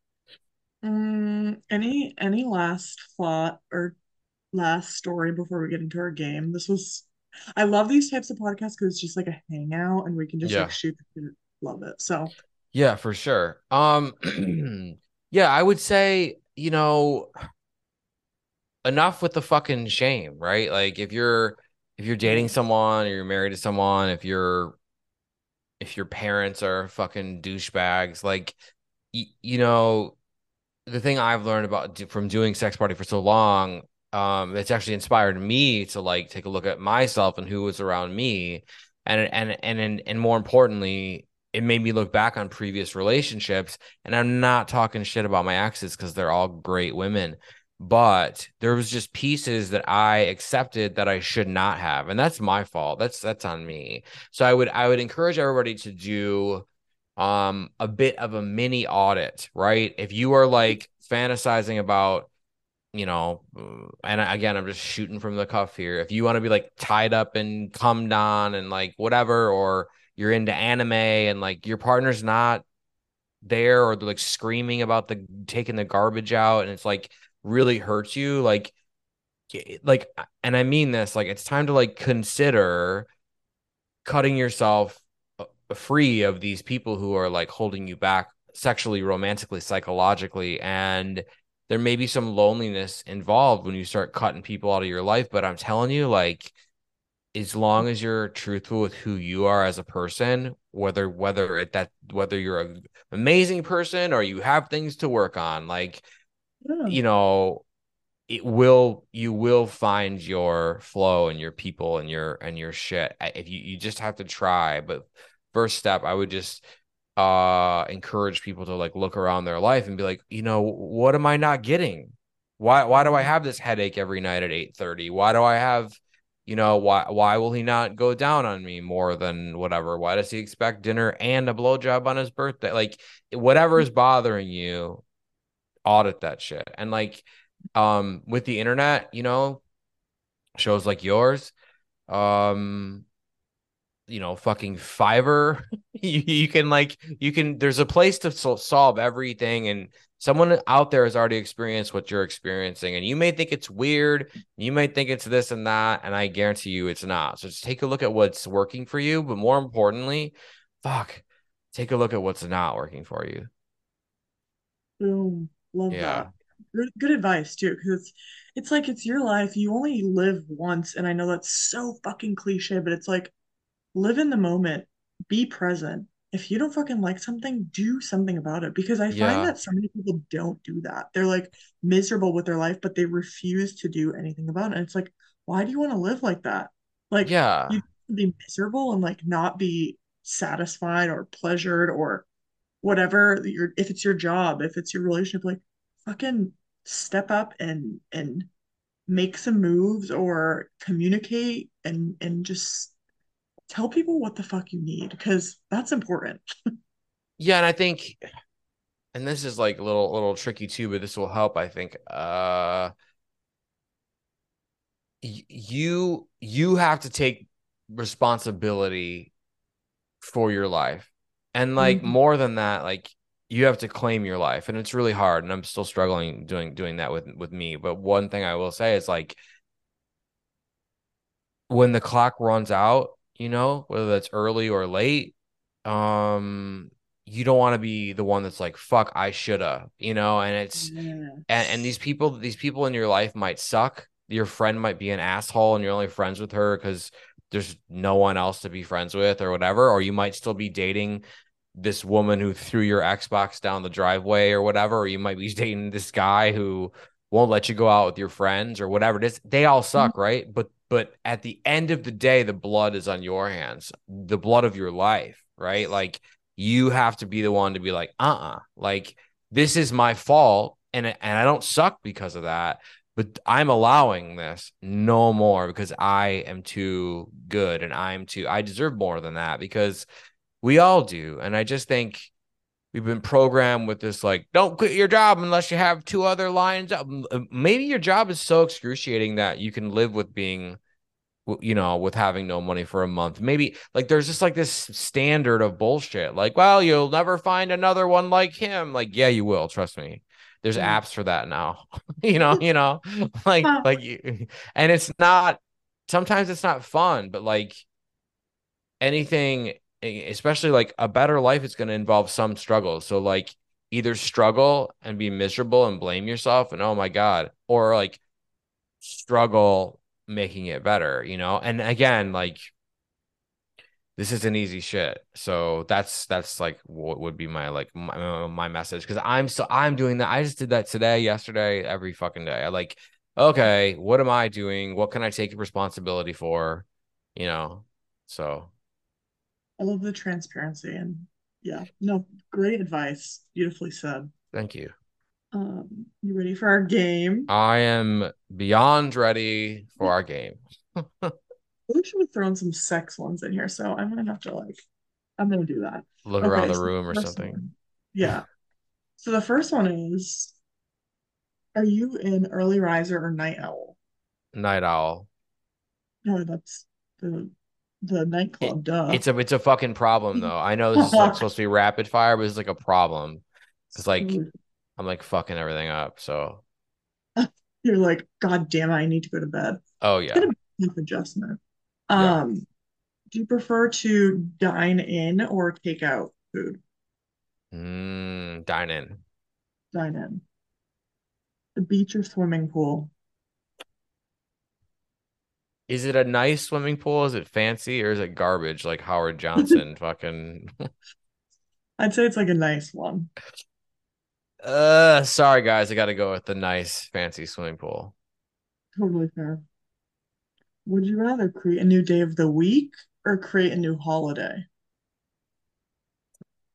Um, any any last thought or last story before we get into our game. This was I love these types of podcasts because it's just like a hangout and we can just yeah. like shoot the love it. So yeah, for sure. Um yeah, I would say, you know, enough with the fucking shame, right? Like if you're if you're dating someone or you're married to someone, if you're if your parents are fucking douchebags, like y- you know, the thing I've learned about from doing sex party for so long um it's actually inspired me to like take a look at myself and who was around me. And and and and, and more importantly it made me look back on previous relationships. And i'm not talking shit about my exes because they're all great women but there was just pieces that i accepted that i should not have. And that's my fault. That's that's on me. So i would i would encourage everybody to do um a bit of a mini audit right if you are like fantasizing about you know, uh, and again, I'm just shooting from the cuff here. If you want to be like tied up and come on and like whatever, or you're into anime and like your partner's not there or they're like screaming about the taking the garbage out and it's like really hurts you, like, like, and I mean this, like, it's time to like consider cutting yourself free of these people who are like holding you back sexually, romantically, psychologically, and there may be some loneliness involved when you start cutting people out of your life. But I'm telling you, like, as long as you're truthful with who you are as a person, whether whether it that whether you're an amazing person or you have things to work on, like, yeah. you know, it will you will find your flow and your people and your and your shit. If you you just have to try, but first step, I would just uh encourage people to like look around their life and be like you know what am i not getting? Why why do i have this headache every night at 8 30 why do i have you know why why will he not go down on me more than whatever? Why does he expect dinner and a blowjob on his birthday? Like whatever is bothering you audit that shit. And like um with the internet you know shows like yours um you know fucking fiverr. You, you can like you can there's a place to so- solve everything and someone out there has already experienced what you're experiencing and you may think it's weird you may think it's this and that and i guarantee you it's not. So just take a look at what's working for you but more importantly fuck take a look at what's not working for you. Boom love yeah. that. Good, good advice too because it's it's like it's your life you only live once and i know that's so fucking cliche but it's like live in the moment, be present. If you don't fucking like something, do something about it. Because I yeah. find that so many people don't do that. They're like miserable with their life, but they refuse to do anything about it. And it's like, why do you want to live like that? Like, yeah, you be miserable and like not be satisfied or pleasured or whatever your if it's your job, if it's your relationship, like fucking step up and and make some moves or communicate and and just tell people what the fuck you need because that's important. yeah, and I think and this is like a little little tricky too, but this will help, I think. Uh you you have to take responsibility for your life. And like mm-hmm. more than that, like you have to claim your life and it's really hard and I'm still struggling doing doing that with with me, but one thing I will say is like when the clock runs out, you know, whether that's early or late. Um, you don't want to be the one that's like, fuck, I shoulda, you know, and it's yes. and, and these people, these people in your life might suck. Your friend might be an asshole and you're only friends with her because there's no one else to be friends with or whatever, or you might still be dating this woman who threw your Xbox down the driveway or whatever, or you might be dating this guy who won't let you go out with your friends or whatever it is. They all suck, mm-hmm. right? But but at the end of the day, the blood is on your hands, the blood of your life, right? Like you have to be the one to be like, uh uh like this is my fault. And, and I don't suck because of that, but I'm allowing this no more because I am too good and I'm too, I deserve more than that because we all do. And I just think we've been programmed with this like, don't quit your job unless you have two other lines up. Maybe your job is so excruciating that you can live with being you know, with having no money for a month. Maybe like there's just like this standard of bullshit. Like, well, you'll never find another one like him. Like, yeah, you will. Trust me. There's mm. apps for that now. you know, you know, like like, you, and it's not. Sometimes it's not fun, but like anything, especially like a better life, is going to involve some struggle. So like either struggle and be miserable and blame yourself and oh my god, or like struggle making it better, you know? And again, like this isn't easy shit. So that's that's like what would be my like my, my message because I'm still I'm doing that. I just did that today, yesterday, every fucking day. I like, okay, what am I doing? What can I take responsibility for? You know, so I love the transparency and yeah, no, great advice. Beautifully said. Thank you. Um, you ready for our game? I am beyond ready for our game. we should have thrown some sex ones in here, so I'm gonna have to like, I'm gonna do that. Look okay, around the so room or something. One, yeah. So the first one is, are you an early riser or night owl? Night owl. No, that's the the nightclub. It, duh. It's a it's a fucking problem though. I know this is like supposed to be rapid fire, but it's like a problem. It's like I'm like fucking everything up. So you're like, God damn it, I need to go to bed. Oh yeah. adjustment. Um, yeah. do you prefer to dine in or take out food? Mm, dine in. Dine in. The beach or swimming pool? Is it a nice swimming pool? Is it fancy or is it garbage like Howard Johnson fucking I'd say it's like a nice one. Uh, sorry guys, I got to go with the nice fancy swimming pool. Totally fair. Would you rather create a new day of the week or create a new holiday?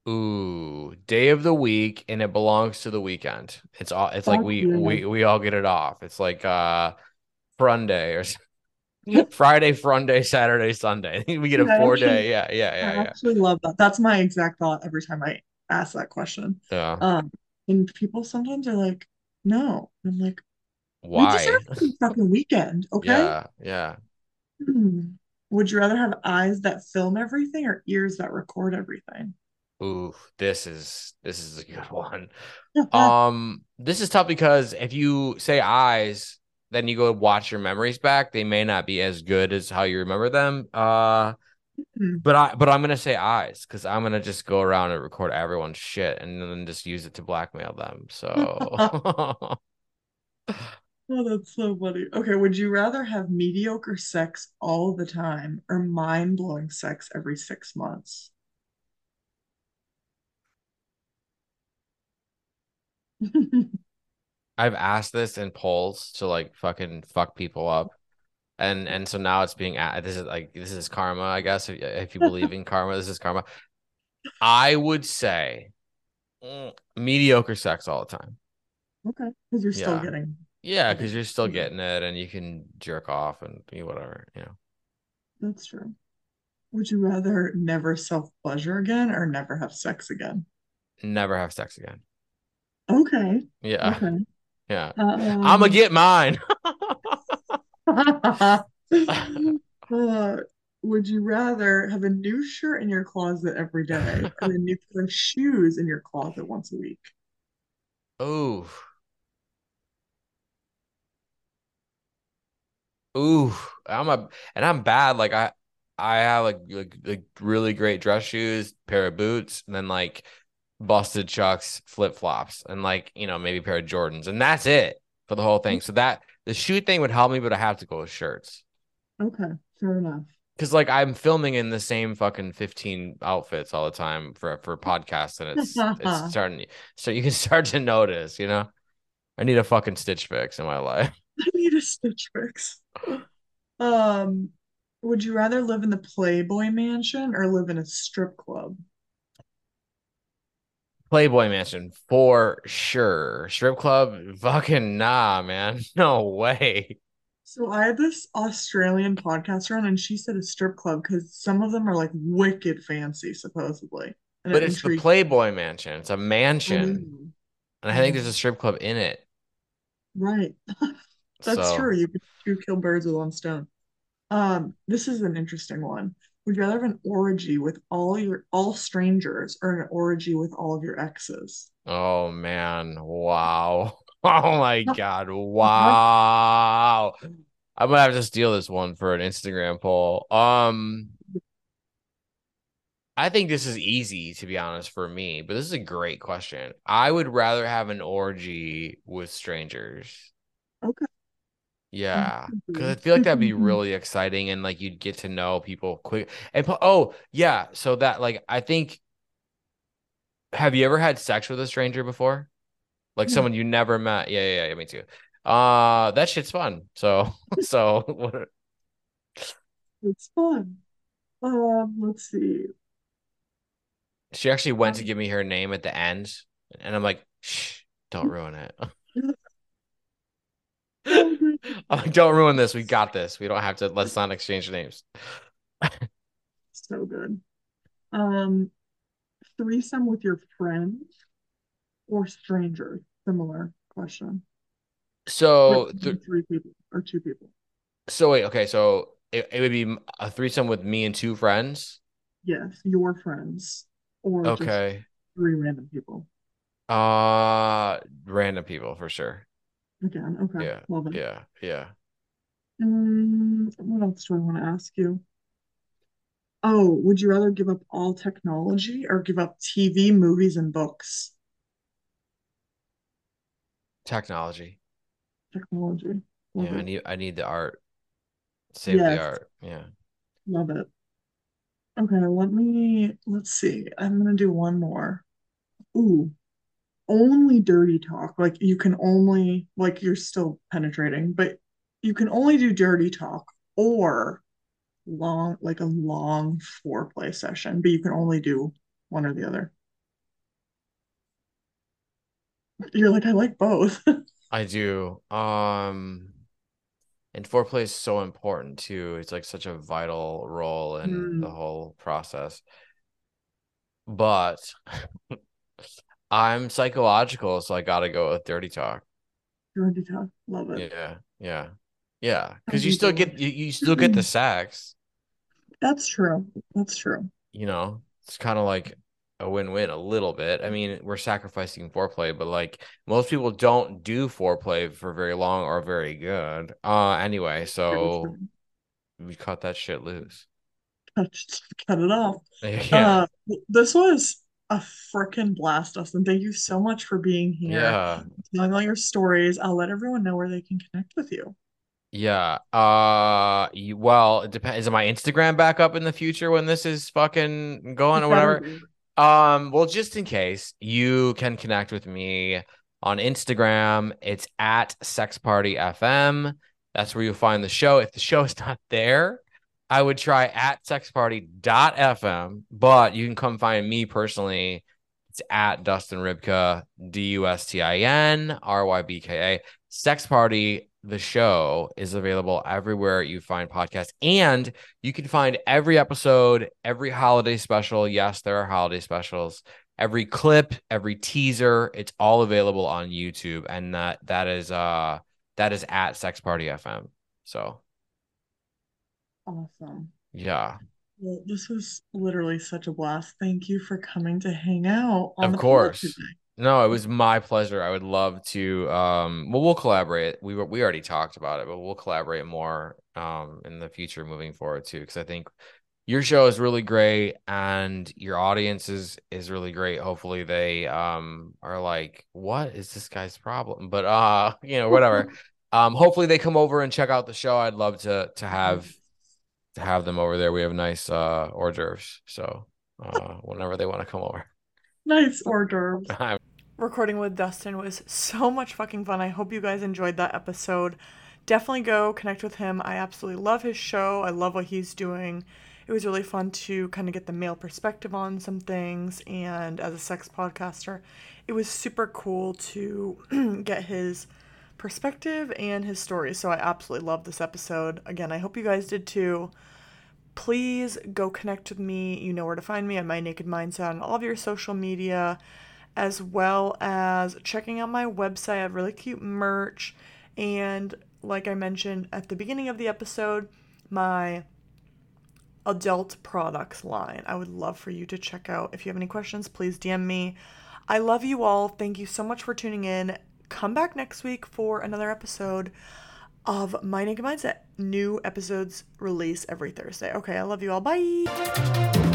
Ooh, day of the week, and it belongs to the weekend. It's all. It's like we we we all get it off. It's like uh, Friday or Friday, Friday, Saturday, Sunday. I think we get a four actually, day. Yeah, yeah, yeah. I yeah. actually love that. That's my exact thought every time I ask that question. Yeah. Um, and people sometimes are like, no. I'm like, why? fucking weekend, okay? Yeah, yeah. Hmm. Would you rather have eyes that film everything or ears that record everything? Ooh, this is this is a good one. um, this is tough because if you say eyes, then you go watch your memories back, they may not be as good as how you remember them. Uh Mm-hmm. But I but I'm gonna say eyes because I'm gonna just go around and record everyone's shit and then just use it to blackmail them. So Oh, that's so funny. Okay, would you rather have mediocre sex all the time or mind blowing sex every six months? I've asked this in polls to like fucking fuck people up. And and so now it's being this is like this is karma i guess if, if you believe in karma this is karma. I would say mm, mediocre sex all the time. Okay because you're still yeah. getting yeah because you're still getting it and you can jerk off and be whatever you know. That's true. Would you rather never self pleasure again or never have sex again? Never have sex again. Okay. Yeah. Okay. Yeah um, i'm gonna get mine uh, would you rather have a new shirt in your closet every day or a new pair of shoes in your closet once a week? Oh. Ooh, I'm a and I'm bad. Like I I have like, like like really great dress shoes, pair of boots, and then like busted chucks, flip flops, and like you know maybe a pair of Jordans, and that's it for the whole thing. So that the shoe thing would help me, but I have to go with shirts. Okay, fair enough. Because like I'm filming in the same fucking 15 outfits all the time for for podcasts, and it's it's starting. So you can start to notice, you know, I need a fucking stitch fix in my life. I need a stitch fix. Um, would you rather live in the Playboy Mansion or live in a strip club? Playboy Mansion for sure. Strip club, fucking nah, man. No way. So I had this Australian podcaster on, and she said a strip club because some of them are like wicked fancy, supposedly. And but it it's the Playboy Mansion. It's a mansion, mm-hmm. and I think there's a strip club in it. Right, that's so. true. You could kill birds with one stone. Um, this is an interesting one. Would you rather have an orgy with all your all strangers or an orgy with all of your exes? Oh man, wow. Oh my god, wow. I'm gonna have to steal this one for an Instagram poll. Um I think this is easy to be honest for me, but this is a great question. I would rather have an orgy with strangers. Okay. Yeah, because I feel like that'd be really exciting, and like you'd get to know people quick. And oh yeah, so that like I think. Have you ever had sex with a stranger before? Like yeah. someone you never met? Yeah, yeah, yeah, me too. Uh, that shit's fun. So, so it's fun. Um, let's see. She actually went to um give me her name at the end, and I'm like, shh, don't ruin it. oh, don't ruin this. We got this. We don't have to. Let's not exchange names. so good. Um, threesome with your friends or strangers? Similar question. So th- three people or two people. So wait, okay, so it, it would be a threesome with me and two friends. Yes, your friends, or okay, three random people. Uh, random people for sure. Again, okay. Yeah. Love it. Yeah. Yeah. Um, what else do I want to ask you? Oh, would you rather give up all technology or give up TV, movies, and books? Technology. Technology. Love yeah, it. I need I need the art. Save yes. the art. Yeah. Love it. Okay, let me let's see. I'm gonna do one more. Ooh, only dirty talk. Like you can only like you're still penetrating, but you can only do dirty talk or long like a long foreplay session, but you can only do one or the other. You're like, I like both. I do. Um and foreplay is so important too. It's like such a vital role in mm. the whole process. But I'm psychological, so I gotta go with dirty talk. Dirty talk, love it. Yeah, yeah, yeah. Because you still get you, you still get the sex. That's true. That's true. You know, it's kind of like a win-win a little bit. I mean, we're sacrificing foreplay, but like most people don't do foreplay for very long or very good. Uh anyway, so we cut that shit loose. Cut, cut it off. Yeah. Uh, this was a freaking blast, Dustin. Thank you so much for being here. Yeah. Telling all your stories. I'll let everyone know where they can connect with you. Yeah. Uh you, well, it depends. Is my Instagram back up in the future when this is fucking going or whatever? Um, well, just in case, you can connect with me on Instagram. It's at Sex Party FM. That's where you'll find the show. If the show is not there, I would try at sexparty.fm, but you can come find me personally. It's at Dustin Rybka, D U S T I N R Y B K A. Sex Party, the show, is available everywhere you find podcasts. And you can find every episode, every holiday special. Yes, there are holiday specials. Every clip, every teaser, it's all available on YouTube. And that that is uh that is at Sex Party FM. So Awesome. Yeah. Well, this was literally such a blast. Thank you for coming to hang out. of course. No, it was my pleasure. I would love to. Um, well, we'll collaborate. We were, we already talked about it, but we'll collaborate more um, in the future moving forward too. Because I think your show is really great, and your audience is is really great. Hopefully, they um are like, "What is this guy's problem?" But uh, you know, whatever. um, hopefully they come over and check out the show. I'd love to to have to have them over there. We have nice uh hors d'oeuvres. So uh whenever they want to come over. Nice hors d'oeuvres. Recording with Dustin was so much fucking fun. I hope you guys enjoyed that episode. Definitely go connect with him. I absolutely love his show. I love what he's doing. it was really fun to kind of get the male perspective on some things. And as a sex podcaster, it was super cool to get his perspective and his story. So I absolutely love this episode. Again, I hope you guys did too. Please go connect with me. You know where to find me at My Naked Mindset on all of your social media, as well as checking out my website. I have really cute merch. And like I mentioned at the beginning of the episode, my adult products line. I would love for you to check out. If you have any questions, please DM me. I love you all. Thank you so much for tuning in. Come back next week for another episode of My Naked Mindset. New episodes release every Thursday. Okay, I love you all. Bye.